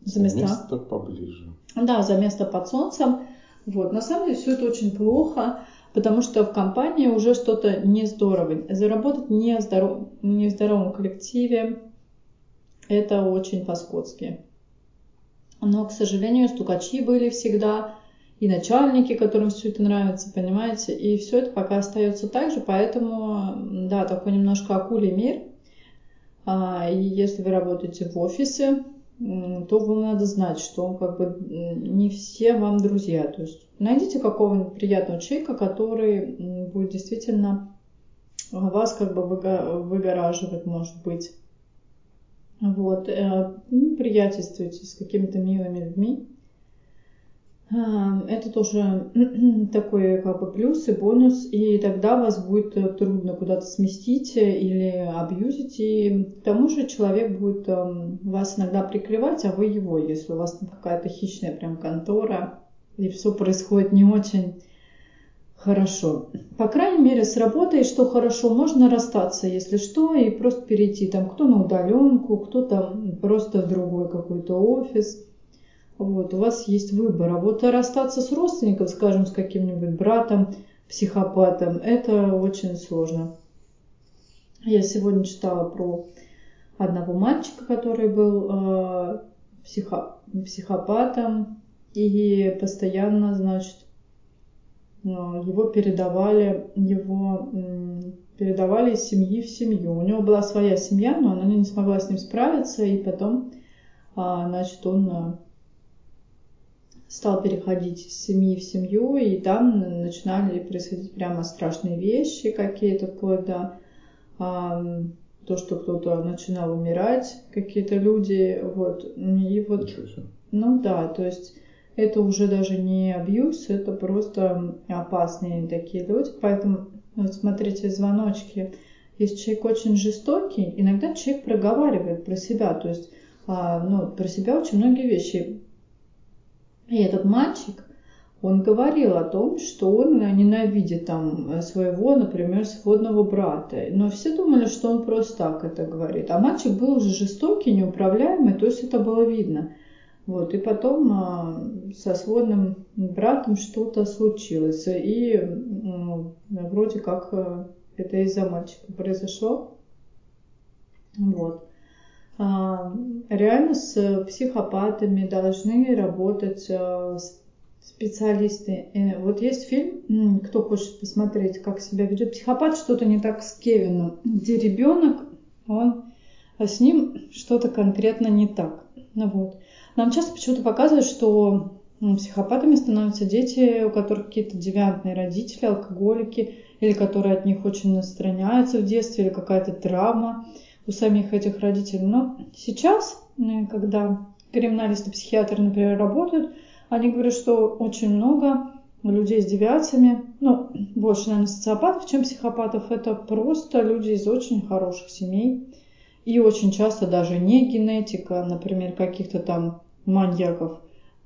за, за места. место поближе.
Да, за место под солнцем. Вот, на самом деле все это очень плохо, потому что в компании уже что-то не здорово. Заработать не, здоров... не в здоровом коллективе это очень по-скотски. Но, к сожалению, стукачи были всегда, и начальники, которым все это нравится, понимаете, и все это пока остается так же, поэтому, да, такой немножко акулий мир, А, и если вы работаете в офисе, то вам надо знать, что как бы не все вам друзья. То есть найдите какого-нибудь приятного человека, который будет действительно вас как бы выгораживать, может быть. Вот. Э, ну, приятельствуйте с какими-то милыми людьми. Это тоже такой как бы плюс и бонус, и тогда вас будет э, трудно куда-то сместить или абьюзить, и к тому же человек будет эм, вас иногда прикрывать, а вы его, если у вас там какая-то хищная прям контора, и все происходит не очень хорошо. По крайней мере, с работой, что хорошо, можно расстаться, если что, и просто перейти там кто на удаленку, кто там просто в другой какой-то офис – вот, у вас есть выбор. А вот расстаться с родственником, скажем, с каким-нибудь братом, психопатом, это очень сложно. Я сегодня читала про одного мальчика, который был э, психо, психопатом, и постоянно, значит, его передавали, его передавали из семьи в семью. У него была своя семья, но она не смогла с ним справиться, и потом, э, значит, он стал переходить из семьи в семью, и там начинали происходить прямо страшные вещи какие-то, вплоть до а, то, что кто-то начинал умирать, какие-то люди, вот, и вот, ну да, то есть это уже даже не абьюз, это просто опасные такие люди, поэтому вот смотрите, звоночки, если человек очень жестокий, иногда человек проговаривает про себя, то есть, а, ну, про себя очень многие вещи и этот мальчик, он говорил о том, что он ненавидит там своего, например, сводного брата. Но все думали, что он просто так это говорит. А мальчик был уже жестокий, неуправляемый, то есть это было видно. Вот, и потом а, со сводным братом что-то случилось. И ну, вроде как а, это из-за мальчика произошло. Вот. А, реально с психопатами должны работать а, специалисты. Вот есть фильм, кто хочет посмотреть, как себя ведет психопат, что-то не так с Кевином, где ребенок, он а с ним что-то конкретно не так. Вот. Нам часто почему-то показывают, что психопатами становятся дети, у которых какие-то девиантные родители, алкоголики, или которые от них очень настраняются в детстве, или какая-то травма у самих этих родителей. Но сейчас, когда криминалисты, психиатры, например, работают, они говорят, что очень много людей с девиациями, ну, больше, наверное, социопатов, чем психопатов, это просто люди из очень хороших семей. И очень часто даже не генетика, например, каких-то там маньяков,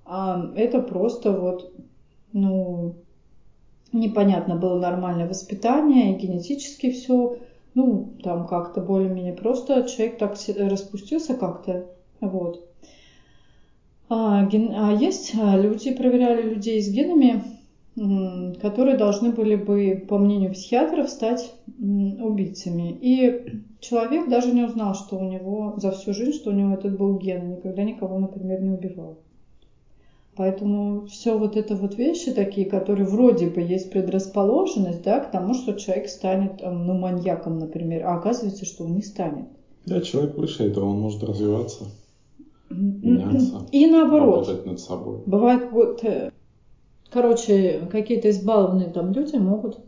а это просто вот, ну, непонятно было нормальное воспитание и генетически все ну, там как-то более-менее просто человек так распустился как-то, вот. А, ген... а есть а, люди, проверяли людей с генами, которые должны были бы, по мнению психиатров, стать убийцами. И человек даже не узнал, что у него за всю жизнь, что у него этот был ген, никогда никого, например, не убивал. Поэтому все вот это вот вещи такие, которые вроде бы есть предрасположенность, да, к тому, что человек станет, ну, маньяком, например, а оказывается, что он не станет.
Да, человек выше этого, он может развиваться, меняться.
И наоборот.
Работать над собой.
Бывает вот, э, короче, какие-то избалованные там люди могут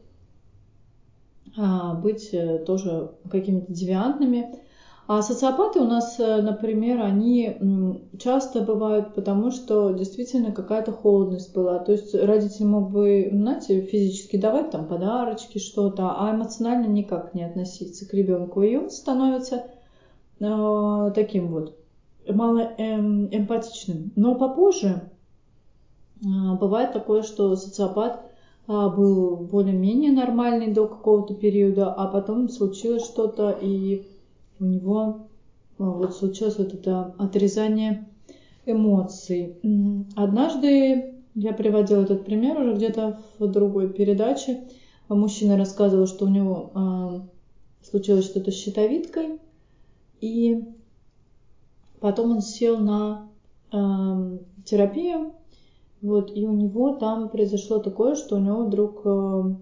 а, быть э, тоже какими-то девиантными, а социопаты у нас, э, например, они часто бывают потому, что действительно какая-то холодность была. То есть родитель мог бы, знаете, физически давать там подарочки, что-то, а эмоционально никак не относиться к ребенку. И он становится э, таким вот мало эм, эмпатичным. Но попозже бывает такое, что социопат э, был более-менее нормальный до какого-то периода, а потом случилось что-то и у него а, вот случилось вот это отрезание эмоций. Однажды я приводила этот пример уже где-то в другой передаче. Мужчина рассказывал, что у него случилось что-то с щитовидкой, и потом он сел на терапию, вот, и у него там произошло такое, что у него вдруг э,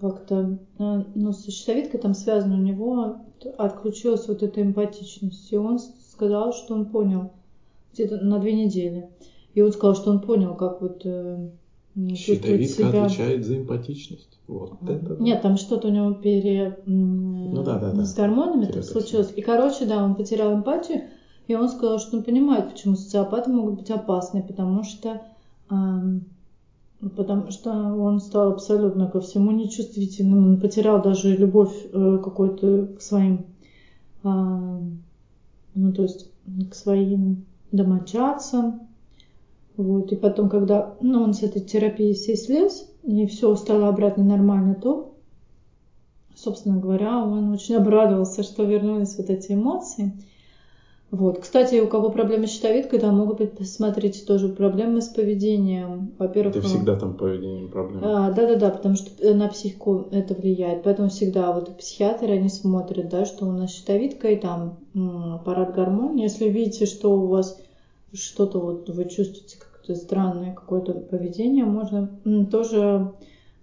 как-то, а, ну, со щитовидкой там связано, у него отключилась вот эта эмпатичность. И он сказал, что он понял где-то на две недели. И он сказал, что он понял, как вот э,
Щитовидка себя... отвечает за эмпатичность. Вот это,
да. Нет, там что-то у него пере... ну, да, да, да. с гормонами там случилось. И, короче, да, он потерял эмпатию, и он сказал, что он понимает, почему социопаты могут быть опасны, потому что потому что он стал абсолютно ко всему нечувствительным, он потерял даже любовь э, какую-то к своим, ну то есть к своим домочадцам, вот, и потом, когда ну, он с этой терапией всей слез, и все стало обратно нормально, то, собственно говоря, он очень обрадовался, что вернулись вот эти эмоции. Вот. Кстати, у кого проблемы с щитовидкой, там могут быть, посмотрите, тоже проблемы с поведением. Во-первых,
это всегда там поведение проблемы.
А, да, да, да, потому что на психику это влияет. Поэтому всегда вот психиатры, они смотрят, да, что у нас щитовидка и там аппарат гормон. Если видите, что у вас что-то вот вы чувствуете какое-то странное какое-то поведение, можно тоже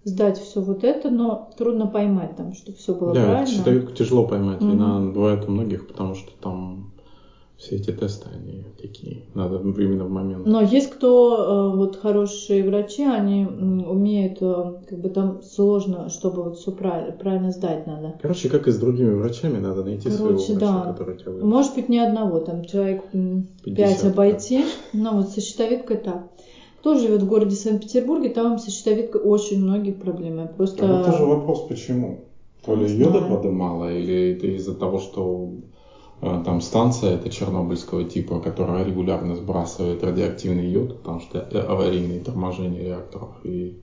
сдать все вот это, но трудно поймать там, чтобы все было
да,
правильно.
Да, щитовидку тяжело поймать, mm-hmm. вина бывает у многих, потому что там все эти тесты, они такие, надо именно в момент.
Но есть кто, э, вот хорошие врачи, они умеют, э, как бы там сложно, чтобы вот все правильно, правильно сдать надо.
Короче, как и с другими врачами, надо найти Короче, своего врача, да. который тебя
вылечит. Может быть, не одного, там человек 5 обойти, но вот со щитовидкой так. Кто живет в городе Санкт-Петербурге, там со щитовидкой очень многие проблемы. Просто...
А это же вопрос, почему? То ли йода воды мало, или это из-за того, что там станция это чернобыльского типа, которая регулярно сбрасывает радиоактивный йод, потому что аварийные торможения реакторов. И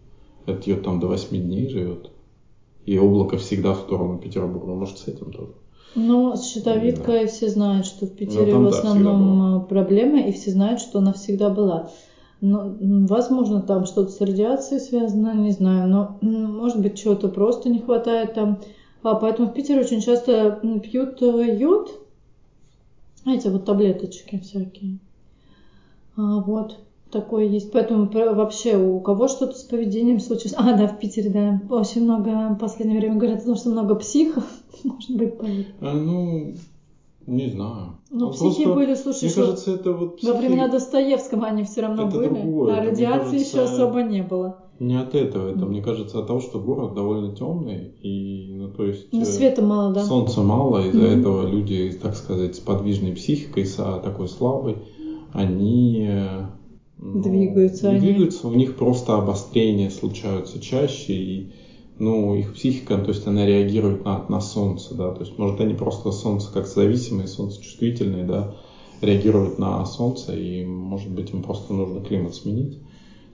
этот йод там до 8 дней живет. И облако всегда в сторону Петербурга. Может, с этим тоже.
Но с щитовидкой да. все знают, что в Питере в основном да, проблема, и все знают, что она всегда была. Но, возможно, там что-то с радиацией связано, не знаю, но может быть, чего-то просто не хватает там. А поэтому в Питере очень часто пьют э, йод, эти вот таблеточки всякие. А, вот такое есть. Поэтому вообще у кого что-то с поведением случилось. А, да, в Питере, да, очень много в последнее время говорят о том, что много психов. Может быть, поэтому.
А, ну, не знаю.
Ну, психи просто, были, слушай, мне кажется, это вот психи... во времена Достоевского они все равно это были, другое. а радиации кажется, еще особо не было.
Не от этого, это, мне кажется, от того, что город довольно темный, и, ну, то есть...
Ну, света мало, да.
Солнца мало, из-за mm-hmm. этого люди, так сказать, с подвижной психикой, с такой слабой, они...
Ну, двигаются
они. двигаются, у них просто обострения случаются чаще, и ну, их психика, то есть она реагирует на, на солнце, да, то есть, может, они просто солнце как зависимые, солнцечувствительные, да, реагируют на солнце, и, может быть, им просто нужно климат сменить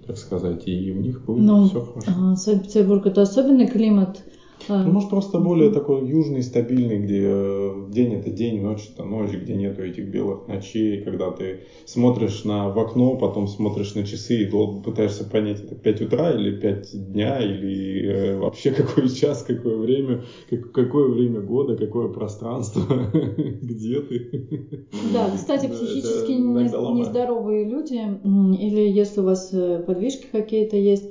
так сказать, и у них будет ну, все хорошо.
Санкт-Петербург это особенный климат.
Ну, может, просто более такой южный, стабильный, где э, день это день, ночь это ночь, где нету этих белых ночей, когда ты смотришь на, в окно, потом смотришь на часы и долго пытаешься понять, это 5 утра или 5 дня, или э, вообще какой час, какое время, как, какое время года, какое пространство, где ты.
Да, кстати, психически нездоровые люди, или если у вас э, подвижки какие-то есть,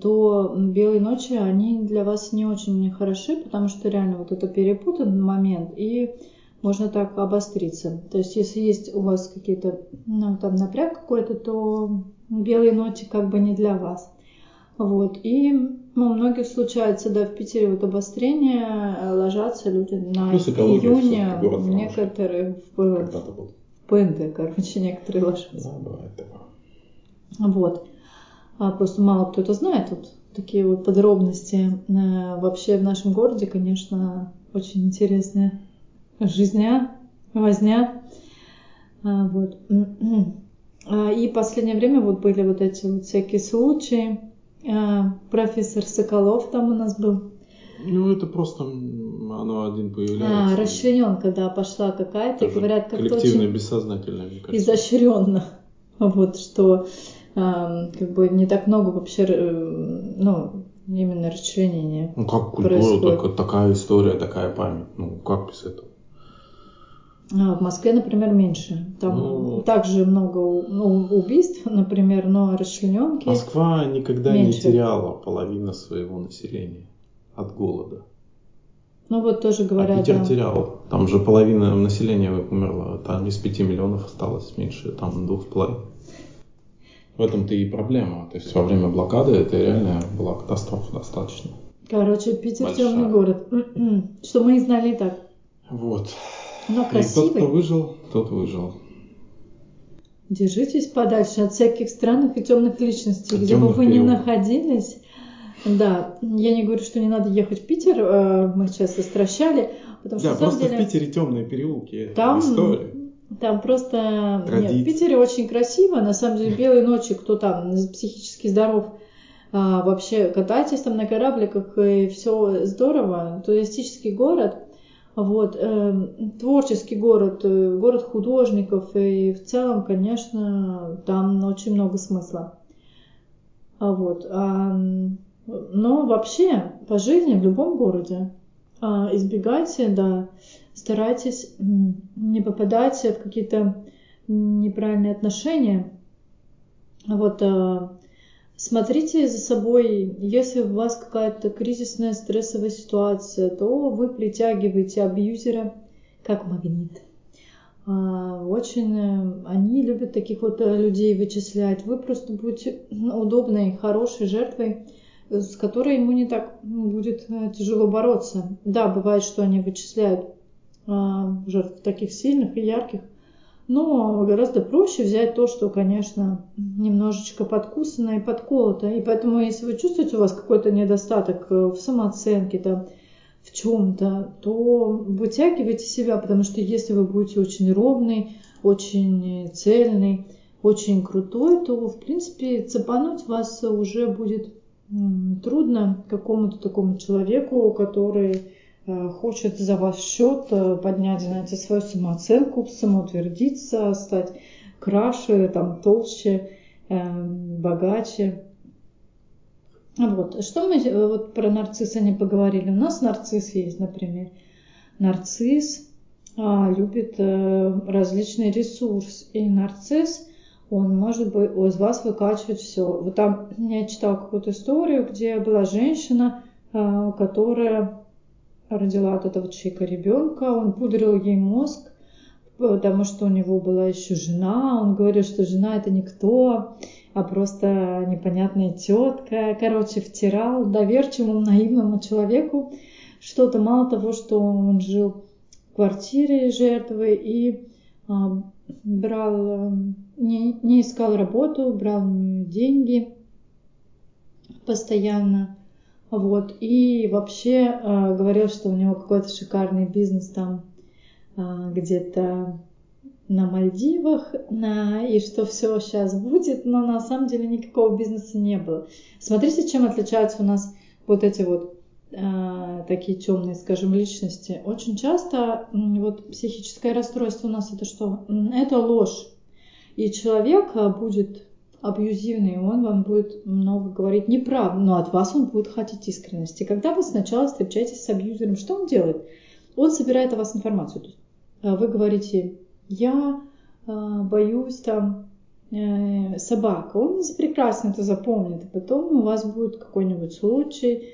то белые ночи, они для вас не очень хороши, потому что реально вот это перепутан момент, и можно так обостриться. То есть, если есть у вас какие-то, ну, там напряг какой-то, то белые ночи как бы не для вас. Вот. И ну, у многих случается, да, в Питере вот обострение, ложатся люди на Плюс июне, некоторые в, в ПНД, короче, некоторые ложатся.
Да, бывает такое.
Вот. А просто мало кто это знает. Вот такие вот подробности. Э, вообще в нашем городе, конечно, очень интересная жизня, возня. А, вот. А, и в последнее время вот были вот эти вот всякие случаи. Профессор Соколов там у нас был.
Ну, это просто оно один появляется.
А, расчлененка, да, пошла какая-то. Говорят,
как-то очень бессознательное, мне кажется.
Изощренно. Вот, что как бы не так много вообще, э, ну, именно расчленения.
Ну как культура, так, такая история, такая память. Ну как без этого?
А в Москве, например, меньше. Там ну, также много ну, убийств, например, но расчлененки.
Москва никогда меньше. не теряла половину своего населения. от голода.
Ну вот тоже говорят,
а Питер
да.
терял. Там же половина населения умерла. Там из 5 миллионов осталось меньше, там двух с половиной. В этом-то и проблема. То есть во время блокады это реально была катастрофа достаточно.
Короче, Питер Большая. темный город. Что мы и знали и так.
Вот.
Но красивый.
И тот, кто выжил, тот выжил.
Держитесь подальше от всяких странных и темных личностей, от где бы вы ни находились. Да, я не говорю, что не надо ехать в Питер, э, мы сейчас застращали, потому что
да, просто деле, в Питере темные переулки,
там,
история.
Там просто... Нет, в Питере очень красиво, на самом деле, белые ночи, кто там психически здоров, а, вообще катайтесь там на корабликах, и все здорово, туристический город, вот, э, творческий город, э, город художников, и в целом, конечно, там очень много смысла. А вот, а, но вообще по жизни в любом городе избегайте, да, старайтесь не попадать в какие-то неправильные отношения. Вот, а, смотрите за собой, если у вас какая-то кризисная стрессовая ситуация, то вы притягиваете абьюзера как магнит. А, очень э, они любят таких вот э, людей вычислять. Вы просто будете удобной, хорошей жертвой с которой ему не так будет э, тяжело бороться. Да, бывает, что они вычисляют а, жертв таких сильных и ярких, но гораздо проще взять то, что, конечно, немножечко подкусано и подколото. И поэтому, если вы чувствуете у вас какой-то недостаток э, в самооценке, там, в чем-то, то вытягивайте себя, потому что если вы будете очень ровный, очень цельный, очень крутой, то, в принципе, цепануть вас уже будет трудно какому-то такому человеку, который э, хочет за ваш счет э, поднять, знаете, свою самооценку, самоутвердиться, стать краше, там, толще, эм, богаче. Вот. Что мы э, вот про нарцисса не поговорили? У нас нарцисс есть, например. Нарцисс а, любит а, различный ресурс. И нарцисс он может быть из вас выкачивать все. Вот там я читала какую-то историю, где была женщина, а, которая родила от этого человека ребенка, он пудрил ей мозг, потому что у него была еще жена, он говорил, что жена это никто, а просто непонятная тетка. Короче, втирал доверчивому, наивному человеку что-то, мало того, что он жил в квартире жертвы и а, брал, не, не искал работу, брал деньги постоянно. Вот. И вообще э, говорил, что у него какой-то шикарный бизнес там э, где-то на Мальдивах, на, и что все сейчас будет, но на самом деле никакого бизнеса не было. Смотрите, чем отличаются у нас вот эти вот такие темные, скажем, личности, очень часто вот психическое расстройство у нас это что? Это ложь. И человек э, будет абьюзивный, он вам будет много говорить неправду, но от вас он будет хотеть искренности. Когда вы сначала встречаетесь с абьюзером, что он делает? Он собирает о вас информацию. Э, вы говорите, я боюсь там собак. Он прекрасно это запомнит. И потом у вас будет какой-нибудь случай,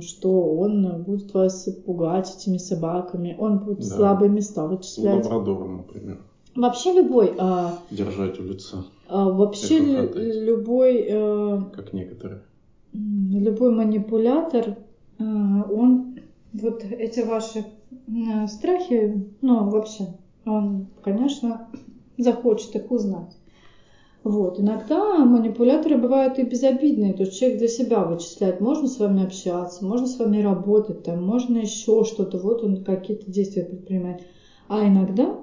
что он будет вас пугать этими собаками, он будет да. слабые места вычислять.
Лабрадором, например.
Вообще любой. А,
Держать у лица.
А, вообще любой. А,
как некоторые.
Любой манипулятор, а, он вот эти ваши страхи, ну вообще, он, конечно, захочет их узнать. Вот. Иногда манипуляторы бывают и безобидные, то есть человек для себя вычисляет, можно с вами общаться, можно с вами работать, там, можно еще что-то, вот он какие-то действия предпринимает. А иногда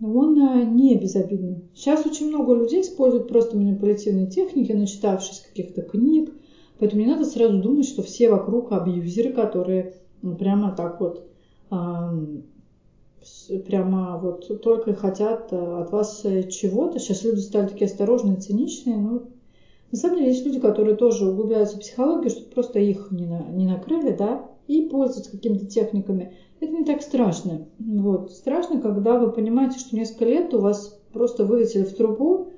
он э, не безобидный. Сейчас очень много людей используют просто манипулятивные техники, начитавшись каких-то книг, поэтому не надо сразу думать, что все вокруг абьюзеры, которые ну, прямо так вот прямо вот только хотят э, от вас э, чего-то. Сейчас люди стали такие осторожные, циничные. Ну, на самом деле есть люди, которые тоже углубляются в психологию, чтобы просто их не, на, не накрыли, да, и пользуются какими-то техниками. Это не так страшно. Вот. Страшно, когда вы понимаете, что несколько лет у вас просто вылетели в трубу,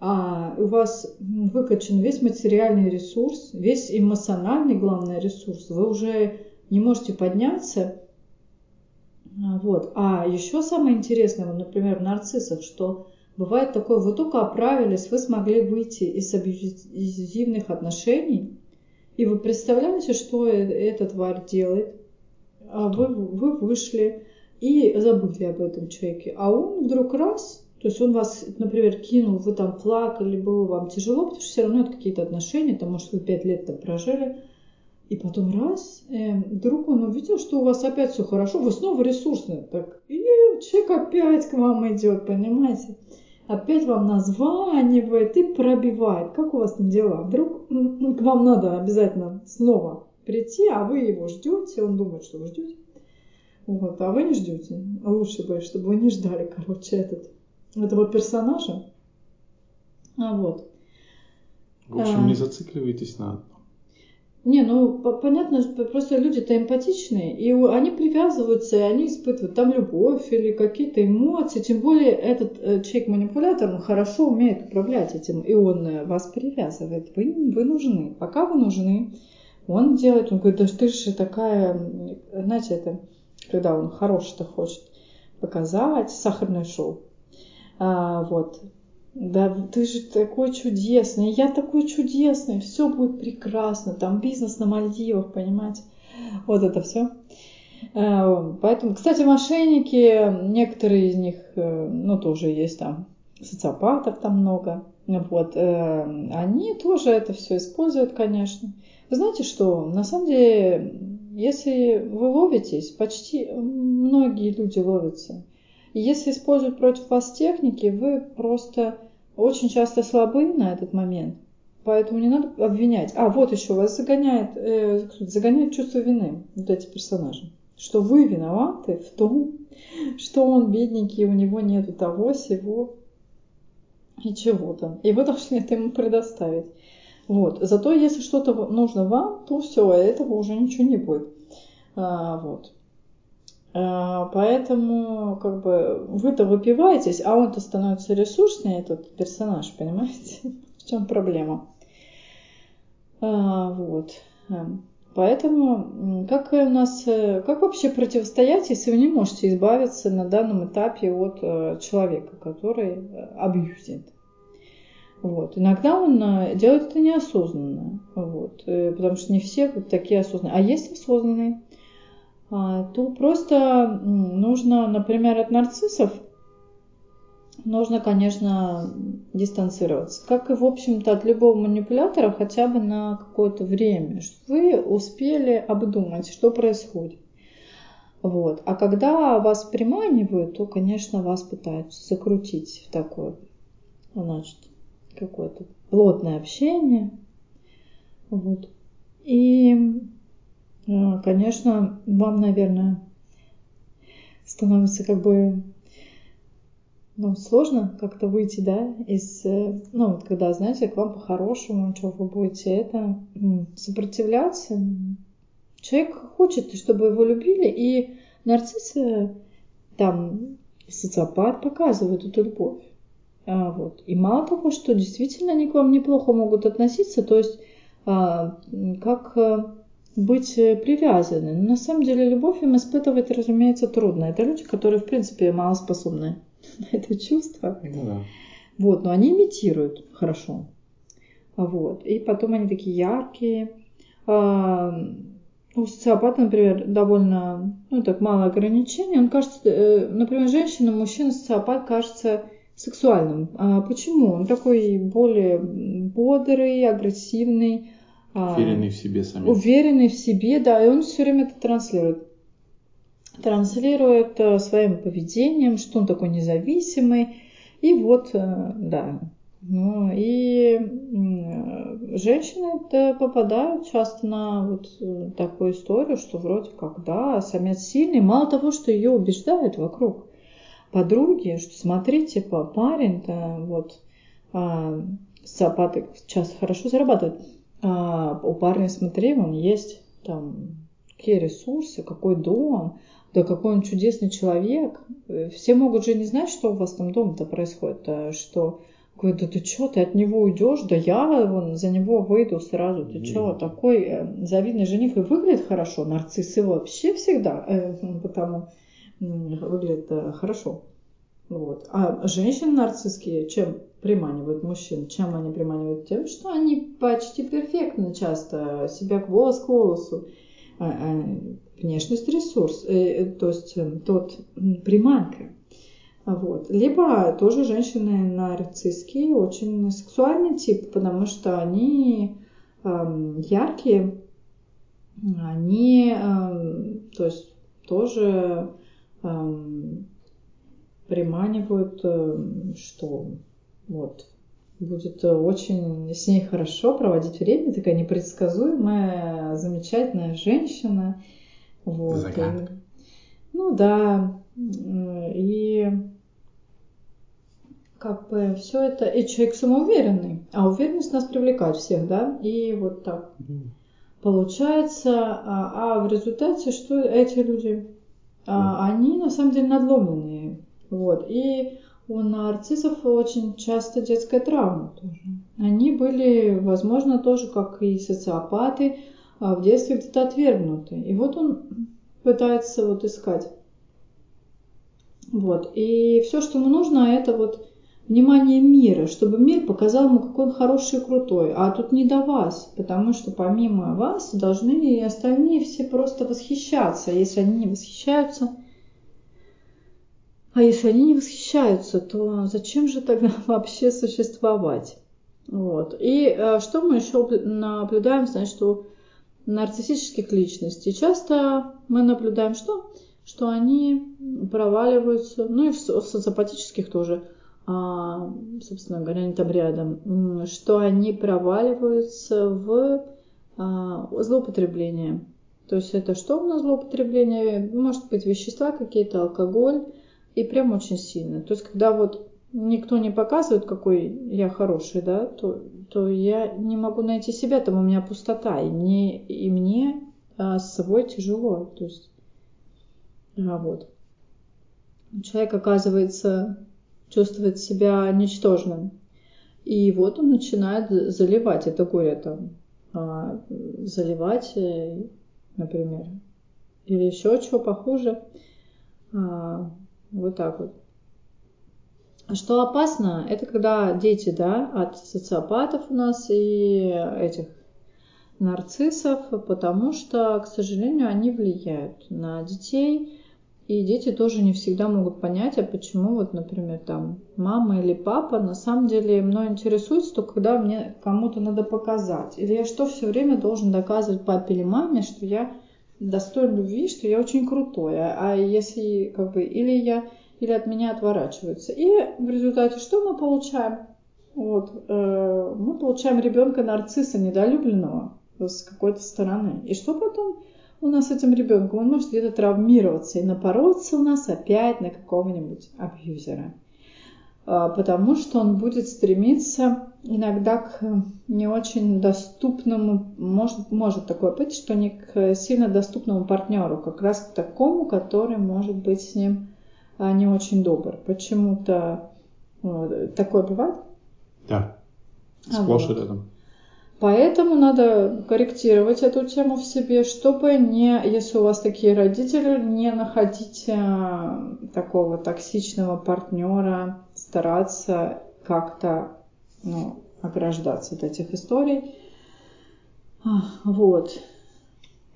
а у вас выкачан весь материальный ресурс, весь эмоциональный, главный ресурс, вы уже не можете подняться. А, вот. А еще самое интересное, например, в нарциссах, что бывает такое, вы только оправились, вы смогли выйти из абьюзивных отношений, и вы представляете, что э, эта тварь делает, а вы, вы вышли и забыли об этом человеке, а он вдруг раз то есть он вас, например, кинул, вы там плакали, было вам тяжело, потому что все равно это какие-то отношения, там, может, вы пять лет там прожили, и потом раз, э, вдруг он увидел, что у вас опять все хорошо, вы снова ресурсные. Так, и человек опять к вам идет, понимаете? Опять вам названивает и пробивает. Как у вас там дела? Вдруг к вам надо обязательно снова прийти, а вы его ждете, он думает, что вы ждете. Вот, а вы не ждете. Лучше бы, чтобы вы не ждали, короче, этот этого персонажа. А вот.
В общем, не а. зацикливайтесь на.
Не, ну понятно, просто люди-то эмпатичные, и они привязываются, и они испытывают там любовь или какие-то эмоции. Тем более этот э, человек-манипулятор, он хорошо умеет управлять этим, и он э, вас привязывает. Вы, вы нужны. Пока вы нужны, он делает, он говорит, да ты же такая, знаете, это, когда он хороший-то хочет показать, сахарное шоу. А, вот. Да, ты же такой чудесный, я такой чудесный, все будет прекрасно, там бизнес на Мальдивах, понимаете? Вот это все. А, поэтому, кстати, мошенники, некоторые из них, э, ну, тоже есть там, социопатов там много, вот, э, они тоже это все используют, конечно. Вы знаете что, на самом деле, если вы ловитесь, почти многие люди ловятся, и если используют против вас техники, вы просто очень часто слабы на этот момент. Поэтому не надо обвинять. А, вот еще вас загоняет, э, загоняет чувство вины, вот эти персонажи. Что вы виноваты в том, что он бедненький, у него нету того, всего и чего-то. И вы должны это ему предоставить. Вот. Зато если что-то нужно вам, то все, этого уже ничего не будет. А, вот. А, поэтому, как бы, вы-то выпиваетесь, а он-то становится ресурсный, этот персонаж, понимаете? В чем проблема? А, вот. Эм, поэтому, как у нас, э, как вообще противостоять, если вы не можете избавиться на данном этапе от э, человека, который э, абьюзит? Вот. Иногда он делает это неосознанно, вот, потому что не все такие осознанные. А есть осознанные, то просто нужно, например, от нарциссов нужно, конечно, дистанцироваться. Как и, в общем-то, от любого манипулятора хотя бы на какое-то время, чтобы вы успели обдумать, что происходит. Вот. А когда вас приманивают, то, конечно, вас пытаются закрутить в такое, значит, какое-то плотное общение. Вот. И конечно, вам, наверное, становится как бы ну, сложно как-то выйти, да, из, э, ну, вот когда, знаете, к вам по-хорошему, что вы будете это сопротивляться. Человек хочет, чтобы его любили, и нарциссы, там, социопат показывают эту любовь. А, вот. И мало того, что действительно они к вам неплохо могут относиться, то есть а, как э, быть э, привязаны. Но на самом деле любовь им испытывать, разумеется, трудно. Это люди, которые, в принципе, мало способны на это чувство. Ну, да. Вот, но они имитируют хорошо. Вот. И потом они такие яркие. А, у социопата, например, довольно, ну так, мало ограничений. Он кажется, э, например, женщина, мужчина, социопат кажется сексуальным. А почему? Он такой более бодрый, агрессивный,
уверенный в себе сами.
Уверенный в себе, да, и он все время это транслирует. Транслирует э, своим поведением, что он такой независимый. И вот, э, да. Ну, и женщины попадают часто на вот э, такую историю, что вроде как, да, самец сильный. Мало того, что ее убеждают вокруг подруги, что смотрите, парень-то вот а, сапаты часто хорошо зарабатывает а у парня, смотри, он есть там какие ресурсы, какой дом, да какой он чудесный человек. Все могут же не знать, что у вас там дома-то происходит, а что Говорит, да ты что, ты от него уйдешь? Да я вон, за него выйду сразу. Ты что, такой э, завидный жених и выглядит хорошо. Нарциссы вообще всегда э, потому выглядит э, хорошо. Вот. А женщины нарциссские чем приманивают мужчин? Чем они приманивают? Тем, что они почти перфектно часто себя к волос к волосу. А, а, внешность ресурс, э, то есть э, тот приманка. Вот. Либо тоже женщины нарциссские, очень сексуальный тип, потому что они э, яркие, они э, то есть тоже э, приманивают, э, что вот будет очень с ней хорошо проводить время, такая непредсказуемая, замечательная женщина. Вот.
Загадка.
Ну да. И как бы все это, и человек самоуверенный, а уверенность нас привлекает всех, да, и вот так получается, а, а в результате что эти люди, а, они на самом деле надломленные, вот, и у нарциссов очень часто детская травма тоже. Они были, возможно, тоже, как и социопаты, а, в детстве где-то отвергнуты. И вот он пытается вот искать. Вот. И все, что ему нужно, это вот внимание мира, чтобы мир показал ему, какой он хороший и крутой. А тут не до вас, потому что помимо вас должны и остальные все просто восхищаться. Если они не восхищаются, а если они не восхищаются, то зачем же тогда вообще существовать? Вот. И э, что мы еще наблюдаем, значит, что нарциссических личностей часто мы наблюдаем что? Что они проваливаются, ну и в социопатических тоже, а, собственно говоря, они там рядом, что они проваливаются в а, злоупотребление. То есть это что у нас злоупотребление? Может быть вещества какие-то, алкоголь, и прям очень сильно. То есть когда вот никто не показывает, какой я хороший, да, то, то я не могу найти себя, там у меня пустота, и мне, и мне а, с собой тяжело. То есть, а, вот. Человек оказывается чувствует себя ничтожным. И вот он начинает заливать это горе там, а, заливать, э, например, или еще чего похуже. А, вот так вот. Что опасно, это когда дети, да, от социопатов у нас и этих нарциссов, потому что, к сожалению, они влияют на детей, и дети тоже не всегда могут понять, а почему вот, например, там мама или папа на самом деле мной интересуется только когда мне кому-то надо показать. Или я что все время должен доказывать папе или маме, что я достоин любви, что я очень крутой. А, если как бы или я или от меня отворачиваются. И в результате что мы получаем? Вот, э, мы получаем ребенка нарцисса недолюбленного с какой-то стороны. И что потом у нас с этим ребенком? Он может где-то травмироваться и напороться у нас опять на какого-нибудь абьюзера. Э, потому что он будет стремиться иногда к не очень доступному, может, может такое быть, что не к сильно доступному партнеру, как раз к такому, который может быть с ним а не очень добр. Почему-то ну, такое бывает?
Да. Сплошь а, вот. рядом.
Поэтому надо корректировать эту тему в себе, чтобы не, если у вас такие родители, не находить э, такого токсичного партнера, стараться как-то ну, ограждаться от этих историй. Вот.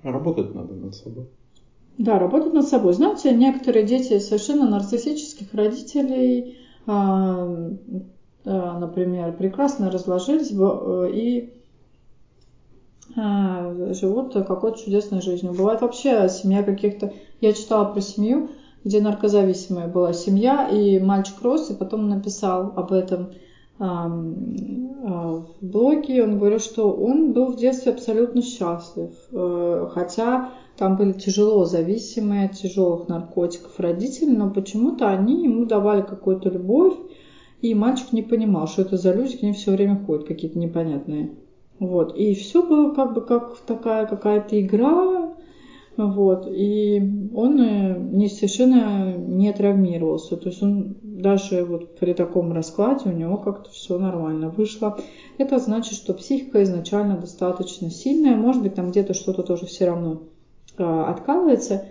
Работать надо над собой.
Да, работать над собой. Знаете, некоторые дети совершенно нарциссических родителей, а, а, например, прекрасно разложились э, и а, живут какой-то чудесной жизнью. Бывает вообще семья каких-то... Я читала про семью, где наркозависимая была семья, и мальчик рос, и потом написал об этом в блоге. Он говорил, что он был в детстве абсолютно счастлив, э, хотя там были тяжело зависимые от тяжелых наркотиков родители, но почему-то они ему давали какую-то любовь, и мальчик не понимал, что это за люди, к ним все время ходят какие-то непонятные. Вот. И все было как бы как такая какая-то игра, Вот. И он э, не, совершенно не травмировался. То есть он даже вот при таком раскладе у него как-то все нормально вышло. Это значит, что психика изначально достаточно сильная. Может быть, там где-то что-то тоже все равно э, откалывается.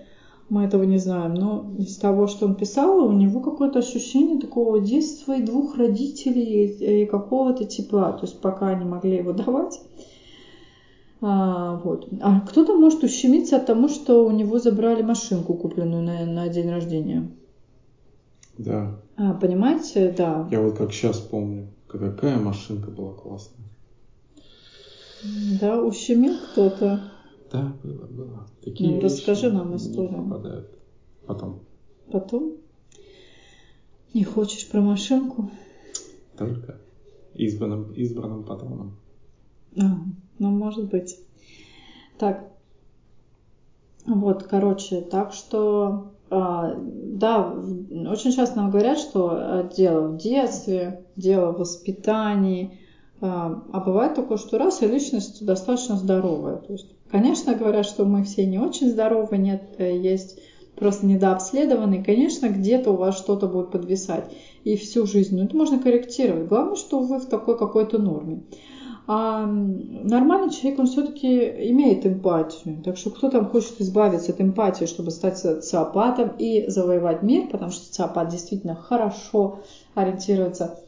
Мы этого не знаем. Но из того, что он писал, у него какое-то ощущение такого детства и двух родителей и какого-то тепла. То есть пока не могли его давать а, вот. а кто-то может ущемиться от того, что у него забрали машинку, купленную на, на день рождения.
Да.
А, понимаете, да.
Я вот как сейчас помню, какая машинка была классная.
Да, ущемил кто-то.
Да, было, было. Такие
ну, расскажи нам историю.
Попадают. Потом.
Потом? Не хочешь про машинку?
Только избранным, избранным патроном.
А, ну, может быть. Так. Вот, короче, так что, а, да, очень часто нам говорят, что а, дело в детстве, дело в воспитании, а, а бывает такое, что раз и личность достаточно здоровая. То есть, конечно, говорят, что мы все не очень здоровы, нет, э, есть просто недообследованные. Конечно, где-то у вас что-то будет подвисать и всю жизнь. Но это можно корректировать. Главное, что вы в такой какой-то норме. А нормальный человек, он все-таки имеет эмпатию. Так что кто там хочет избавиться от эмпатии, чтобы стать социопатом и завоевать мир, потому что социопат действительно хорошо ориентируется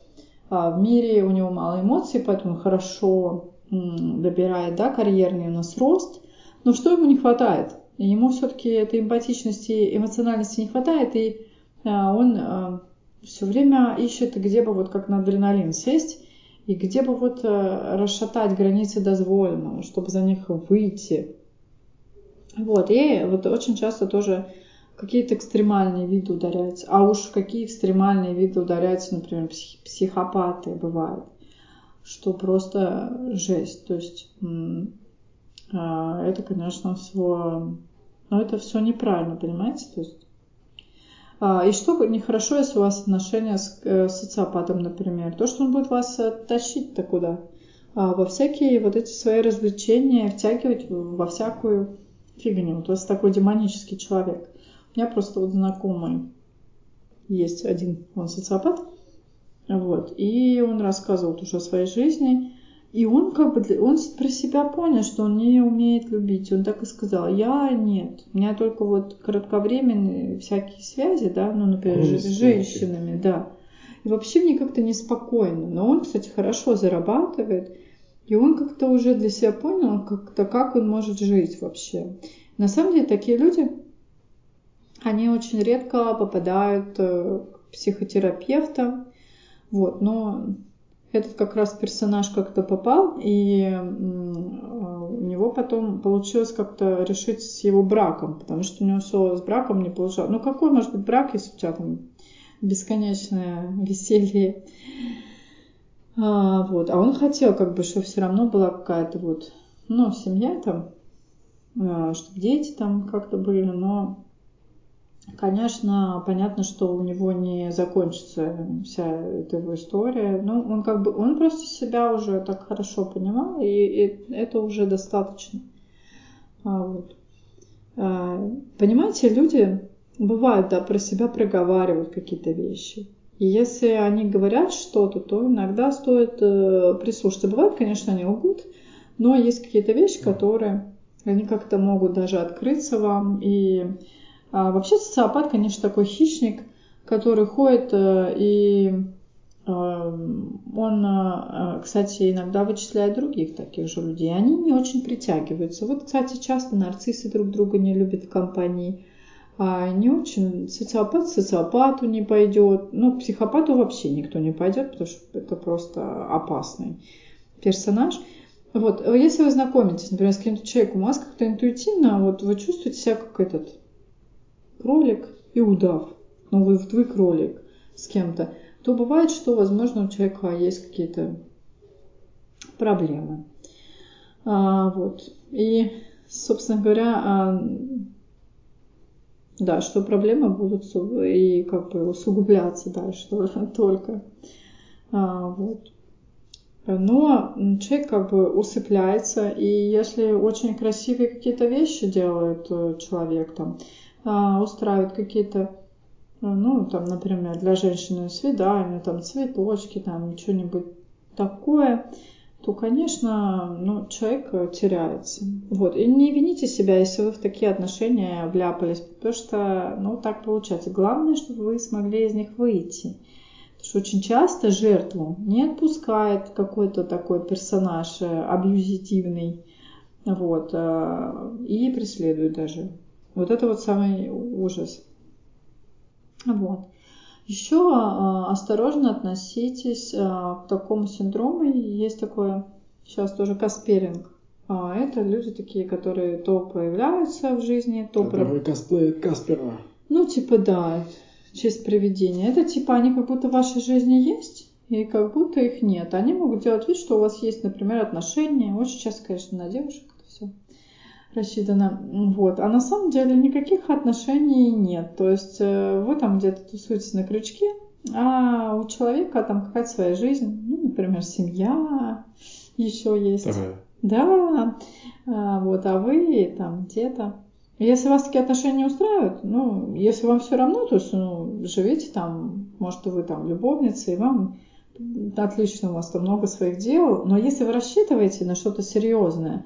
а, в мире, у него мало эмоций, поэтому хорошо добирает да, карьерный у нас рост. Но что ему не хватает? Ему все-таки этой эмпатичности, эмоциональности не хватает, и а, он а, все время ищет, где бы вот как на адреналин сесть и где бы вот э, расшатать границы дозволенного, чтобы за них выйти. Вот, и вот очень часто тоже какие-то экстремальные виды ударяются. А уж какие экстремальные виды ударяются, например, псих, психопаты бывают, что просто жесть. То есть а, это, конечно, все... Но это все неправильно, понимаете? То есть и что нехорошо, если у вас отношения с э, социопатом, например, то, что он будет вас тащить-то куда? А, во всякие вот эти свои развлечения, втягивать во всякую фигню. У вас такой демонический человек. У меня просто вот знакомый есть один, он социопат, вот, и он рассказывал уже о своей жизни, и он как бы, он про себя понял, что он не умеет любить. Он так и сказал, я нет. У меня только вот кратковременные всякие связи, да, ну, например, с женщинами, да. И вообще мне как-то неспокойно. Но он, кстати, хорошо зарабатывает. И он как-то уже для себя понял, как-то, как он может жить вообще. На самом деле такие люди, они очень редко попадают э, к психотерапевтам. Вот, но этот как раз персонаж как-то попал, и у него потом получилось как-то решить с его браком, потому что у него все с браком не получалось. Ну какой может быть брак, если у тебя там бесконечное веселье? А, вот. а он хотел, как бы, чтобы все равно была какая-то вот, ну, семья там, а, чтобы дети там как-то были, но Конечно, понятно, что у него не закончится вся эта его история. Ну, он как бы, он просто себя уже так хорошо понимал, и, и это уже достаточно. А, вот. а, понимаете, люди бывают, да, про себя проговаривают какие-то вещи. И если они говорят что-то, то иногда стоит э, прислушаться. Бывает, конечно, они лгут, но есть какие-то вещи, которые они как-то могут даже открыться вам и а вообще социопат, конечно, такой хищник, который ходит э, и э, он, э, кстати, иногда вычисляет других таких же людей. Они не очень притягиваются. Вот, кстати, часто нарциссы друг друга не любят в компании. А не очень социопат социопату не пойдет. Ну, психопату вообще никто не пойдет, потому что это просто опасный персонаж. Вот, если вы знакомитесь, например, с каким-то человеком, у вас как-то интуитивно, вот вы чувствуете себя как этот кролик и удав, но вы, вы кролик с кем-то, то бывает, что, возможно, у человека есть какие-то проблемы. А, вот. И, собственно говоря, а, да, что проблемы будут и как бы усугубляться дальше только. А, вот. Но человек как бы усыпляется, и если очень красивые какие-то вещи делает э, человек, там, а, устраивает какие-то, э, ну, там, например, для женщины свидания, там, цветочки, там, что-нибудь такое, то, конечно, ну, человек теряется. Вот. И не вините себя, если вы в такие отношения вляпались, потому что, ну, так получается. Главное, чтобы вы смогли из них выйти. Потому что очень часто жертву не отпускает какой-то такой персонаж э, абьюзитивный, вот, э, и преследует даже. Вот это вот самый ужас. Вот. Еще а, осторожно относитесь а, к такому синдрому. Есть такое сейчас тоже Касперинг. А, это люди такие, которые то появляются в жизни, то...
Которые про... косплеят Каспера.
Ну, типа, да, через привидения. Это типа они как будто в вашей жизни есть, и как будто их нет. Они могут делать вид, что у вас есть, например, отношения. Очень часто, конечно, на девушек это все рассчитано. Вот. А на самом деле никаких отношений нет. То есть э, вы там где-то тусуетесь на крючке, а у человека там какая-то своя жизнь, ну, например, семья еще есть.
Вторая.
Да, а, вот, а вы там где-то. Если вас такие отношения устраивают, ну, если вам все равно, то есть, ну, живите там, может, вы там любовница, и вам отлично, у вас там много своих дел, но если вы рассчитываете на что-то серьезное,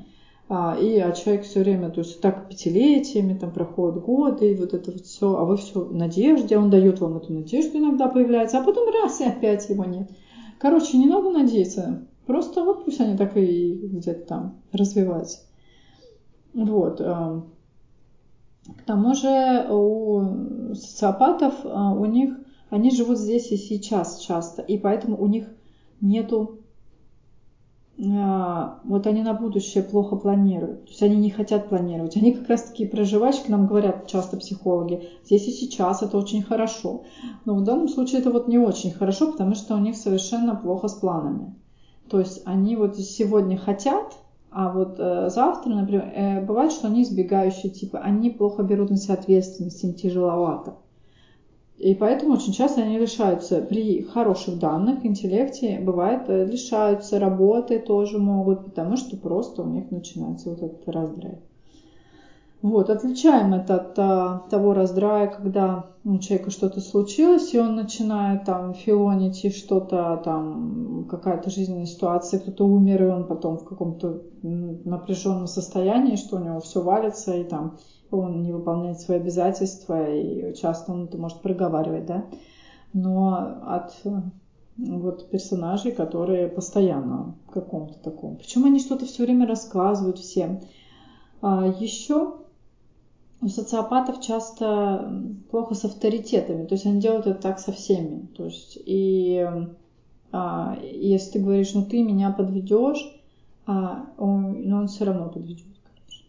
и а человек все время, то есть так пятилетиями, там проходят годы, и вот это вот все, а вы все в надежде, он дает вам эту надежду иногда появляется, а потом раз и опять его нет. Короче, не надо надеяться, просто вот пусть они так и где-то там развиваются. Вот. А, к тому же у социопатов, а, у них, они живут здесь и сейчас часто, и поэтому у них нету а, вот они на будущее плохо планируют. То есть они не хотят планировать. Они как раз такие проживачки, нам говорят часто психологи, здесь и сейчас это очень хорошо. Но в данном случае это вот не очень хорошо, потому что у них совершенно плохо с планами. То есть они вот сегодня хотят, а вот э, завтра, например, э, бывает, что они избегающие типа, они плохо берут на себя ответственность, им тяжеловато. И поэтому очень часто они лишаются при хороших данных, интеллекте, бывает, э, лишаются работы тоже могут, потому что просто у них начинается вот этот раздрай. Вот, отличаем это от а, того раздрая, когда у человека что-то случилось, и он начинает там филонить и что-то там, какая-то жизненная ситуация, кто-то умер, и он потом в каком-то напряженном состоянии, что у него все валится, и там он не выполняет свои обязательства, и часто он это может проговаривать, да. Но от вот персонажей, которые постоянно в каком-то таком. Причем они что-то все время рассказывают всем. А еще у социопатов часто плохо с авторитетами, то есть они делают это так со всеми. То есть и а, если ты говоришь, ну ты меня подведешь, а он, но он все равно подведет, конечно.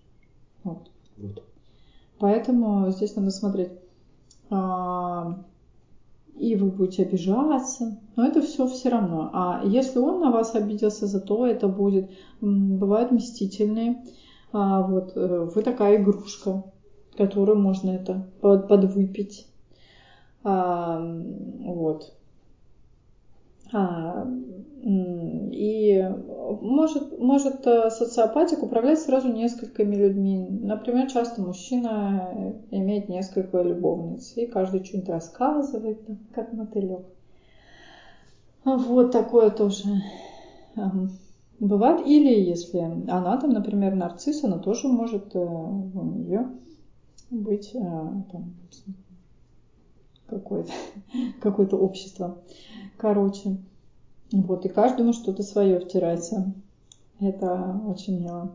Вот. вот. Поэтому здесь надо смотреть. А, и вы будете обижаться, но это все все равно. А если он на вас обиделся за то, это будет, бывают мстительные, а, вот э, вы такая игрушка, которую можно это под, подвыпить. А, вот. А, и может, может э, социопатик управлять сразу несколькими людьми. Например, часто мужчина имеет несколько любовниц, и каждый что-нибудь рассказывает, как мотылек. Вот такое тоже бывает. Или если она там, например, нарцисс, она тоже может э, у нее быть э, там, какое-то какое общество. Короче, вот, и каждому что-то свое втирается. Это очень мило.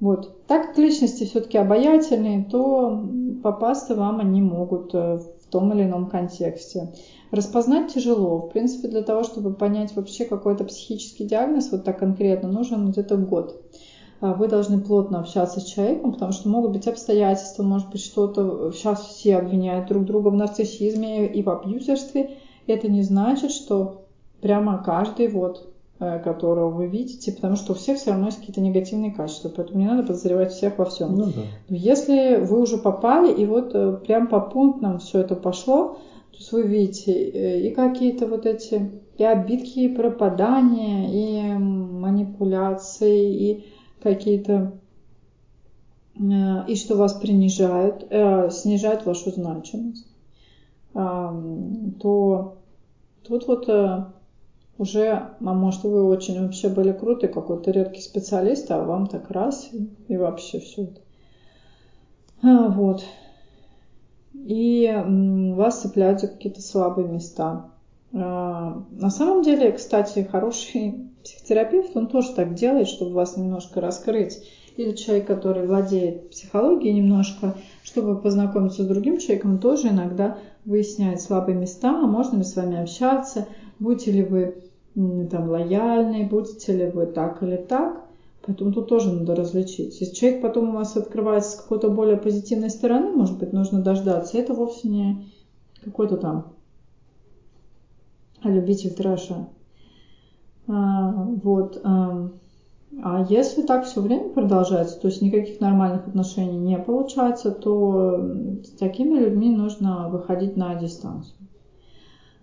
Вот. Так как личности все-таки обаятельные, то попасться вам они могут э, в том или ином контексте. Распознать тяжело. В принципе, для того, чтобы понять вообще какой-то психический диагноз, вот так конкретно, нужен где-то год. А вы должны плотно общаться с человеком, потому что могут быть обстоятельства, может быть что-то, сейчас все обвиняют друг друга в нарциссизме и в абьюзерстве. Это не значит, что прямо каждый вот э, которого вы видите, потому что у всех все равно есть какие-то негативные качества, поэтому не надо подозревать всех во всем.
Ну, да.
Если вы уже попали, и вот э, прям по пунктам все это пошло, то есть вы видите э, и какие-то вот эти и обидки, и пропадания, и манипуляции, и какие-то э, и что вас принижают, э, снижают вашу значимость, то тут вот э, уже, а может, вы очень вообще были круты, какой-то редкий специалист, а вам так раз и вообще все это. А, вот. И вас цепляют за какие-то слабые места. А, на самом деле, кстати, хороший психотерапевт, он тоже так делает, чтобы вас немножко раскрыть. Или человек, который владеет психологией немножко, чтобы познакомиться с другим человеком, тоже иногда выясняет слабые места, а можно ли с вами общаться, будете ли вы там лояльны, будете ли вы так или так. Поэтому тут тоже надо различить. Если человек потом у вас открывается с какой-то более позитивной стороны, может быть, нужно дождаться. Это вовсе не какой-то там любитель трэша. Вот. А, а если так все время продолжается, то есть никаких нормальных отношений не получается, то с такими людьми нужно выходить на дистанцию.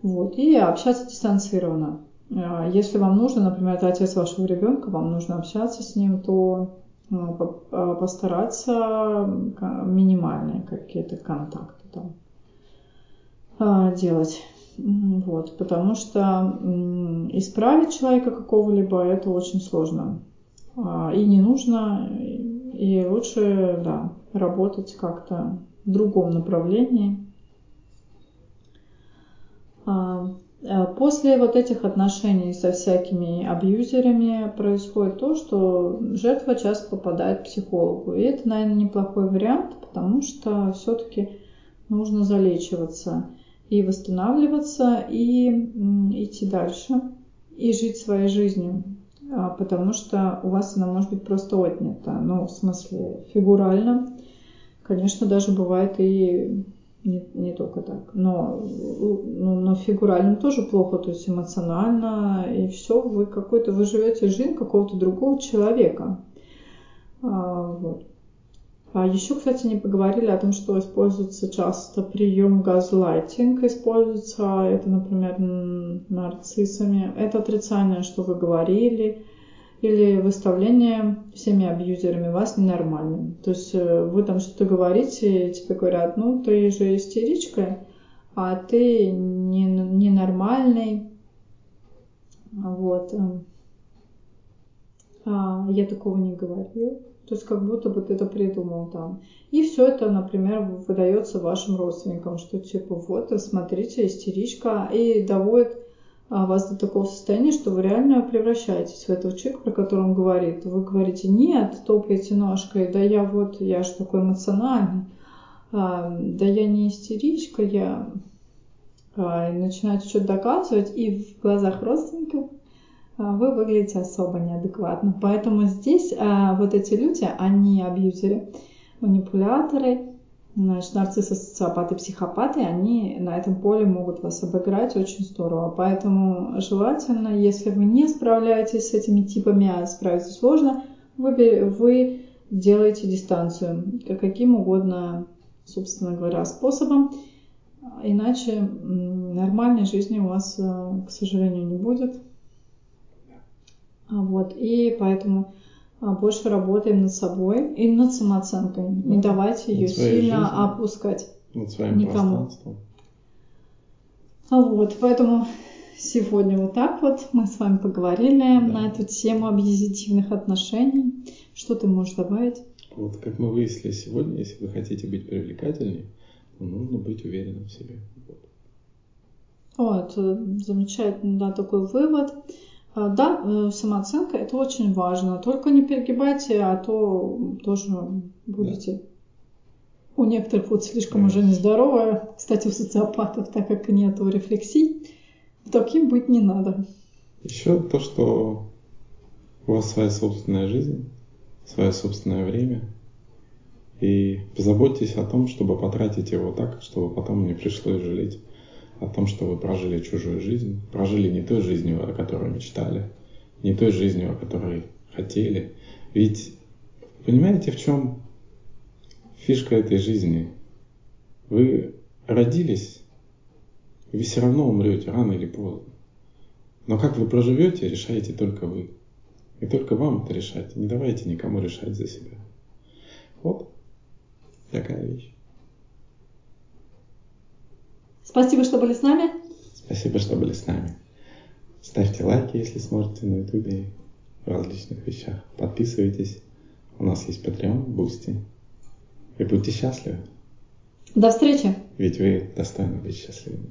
Вот. И общаться дистанцированно. А, если вам нужно, например, это отец вашего ребенка, вам нужно общаться с ним, то ну, а, постараться минимальные какие-то контакты там а, делать. Вот, потому что исправить человека какого-либо это очень сложно. И не нужно, и лучше да, работать как-то в другом направлении. Э, после вот этих отношений со всякими абьюзерами происходит то, что жертва часто попадает к психологу. И это, наверное, неплохой вариант, потому что все-таки нужно залечиваться и восстанавливаться, и идти дальше, и жить своей жизнью. А, потому что у вас она может быть просто отнята. Ну, в смысле, фигурально. Конечно, даже бывает и не, не только так. Но, ну, но фигурально тоже плохо, то есть эмоционально, и все, вы какой-то, вы живете жизнь какого-то другого человека. А, вот. А еще, кстати, не поговорили о том, что используется часто прием газлайтинг, используется это, например, нарциссами. Это отрицание, что вы говорили, или выставление всеми абьюзерами вас ненормальным. То есть э, вы там что-то говорите, и тебе говорят, ну ты же истеричка, а ты не, ненормальный. Вот. Эм. А, я такого не говорил. То есть как будто бы ты это придумал там. И все это, например, выдается вашим родственникам, что типа вот, смотрите, истеричка, и доводит а вас до такого состояния, что вы реально превращаетесь в этого человека, про которого он говорит. Вы говорите, нет, топаете ножкой, да я вот, я же такой эмоциональный, а, да я не истеричка, я... А, и начинаете что-то доказывать, и в глазах родственников вы выглядите особо неадекватно. Поэтому здесь а, вот эти люди, они абьюзеры, манипуляторы, Значит, нарциссы, социопаты, психопаты, они на этом поле могут вас обыграть очень здорово. Поэтому желательно, если вы не справляетесь с этими типами, а справиться сложно, вы, вы делаете дистанцию каким угодно, собственно говоря, способом. Иначе нормальной жизни у вас, э, к сожалению, не будет. Вот. И поэтому а, больше работаем над собой и над самооценкой. Да. Не давайте ее сильно жизнью, опускать
над своим никому.
А вот, поэтому сегодня вот так вот мы с вами поговорили да. на эту тему абьюзитивных отношений. Что ты можешь добавить?
Вот как мы выяснили сегодня, если вы хотите быть привлекательнее, то нужно быть уверенным в себе. Вот.
Это замечательный, да, такой вывод. А, да, э, самооценка это очень важно. Только не перегибайте, а то тоже будете да. у некоторых вот слишком да. уже нездоровая. Кстати, у социопатов, так как нету рефлексий, таким быть не надо.
Еще то, что у вас своя собственная жизнь, свое собственное время. И позаботьтесь о том, чтобы потратить его так, чтобы потом не пришлось жалеть о том, что вы прожили чужую жизнь, прожили не той жизнью, о которой мечтали, не той жизнью, о которой хотели. Ведь понимаете, в чем фишка этой жизни? Вы родились, вы все равно умрете рано или поздно. Но как вы проживете, решаете только вы. И только вам это решать. Не давайте никому решать за себя. Вот такая вещь.
Спасибо, что были с нами.
Спасибо, что были с нами. Ставьте лайки, если смотрите на ютубе в различных вещах. Подписывайтесь. У нас есть Patreon, Boosty. И будьте счастливы.
До встречи.
Ведь вы достойны быть счастливыми.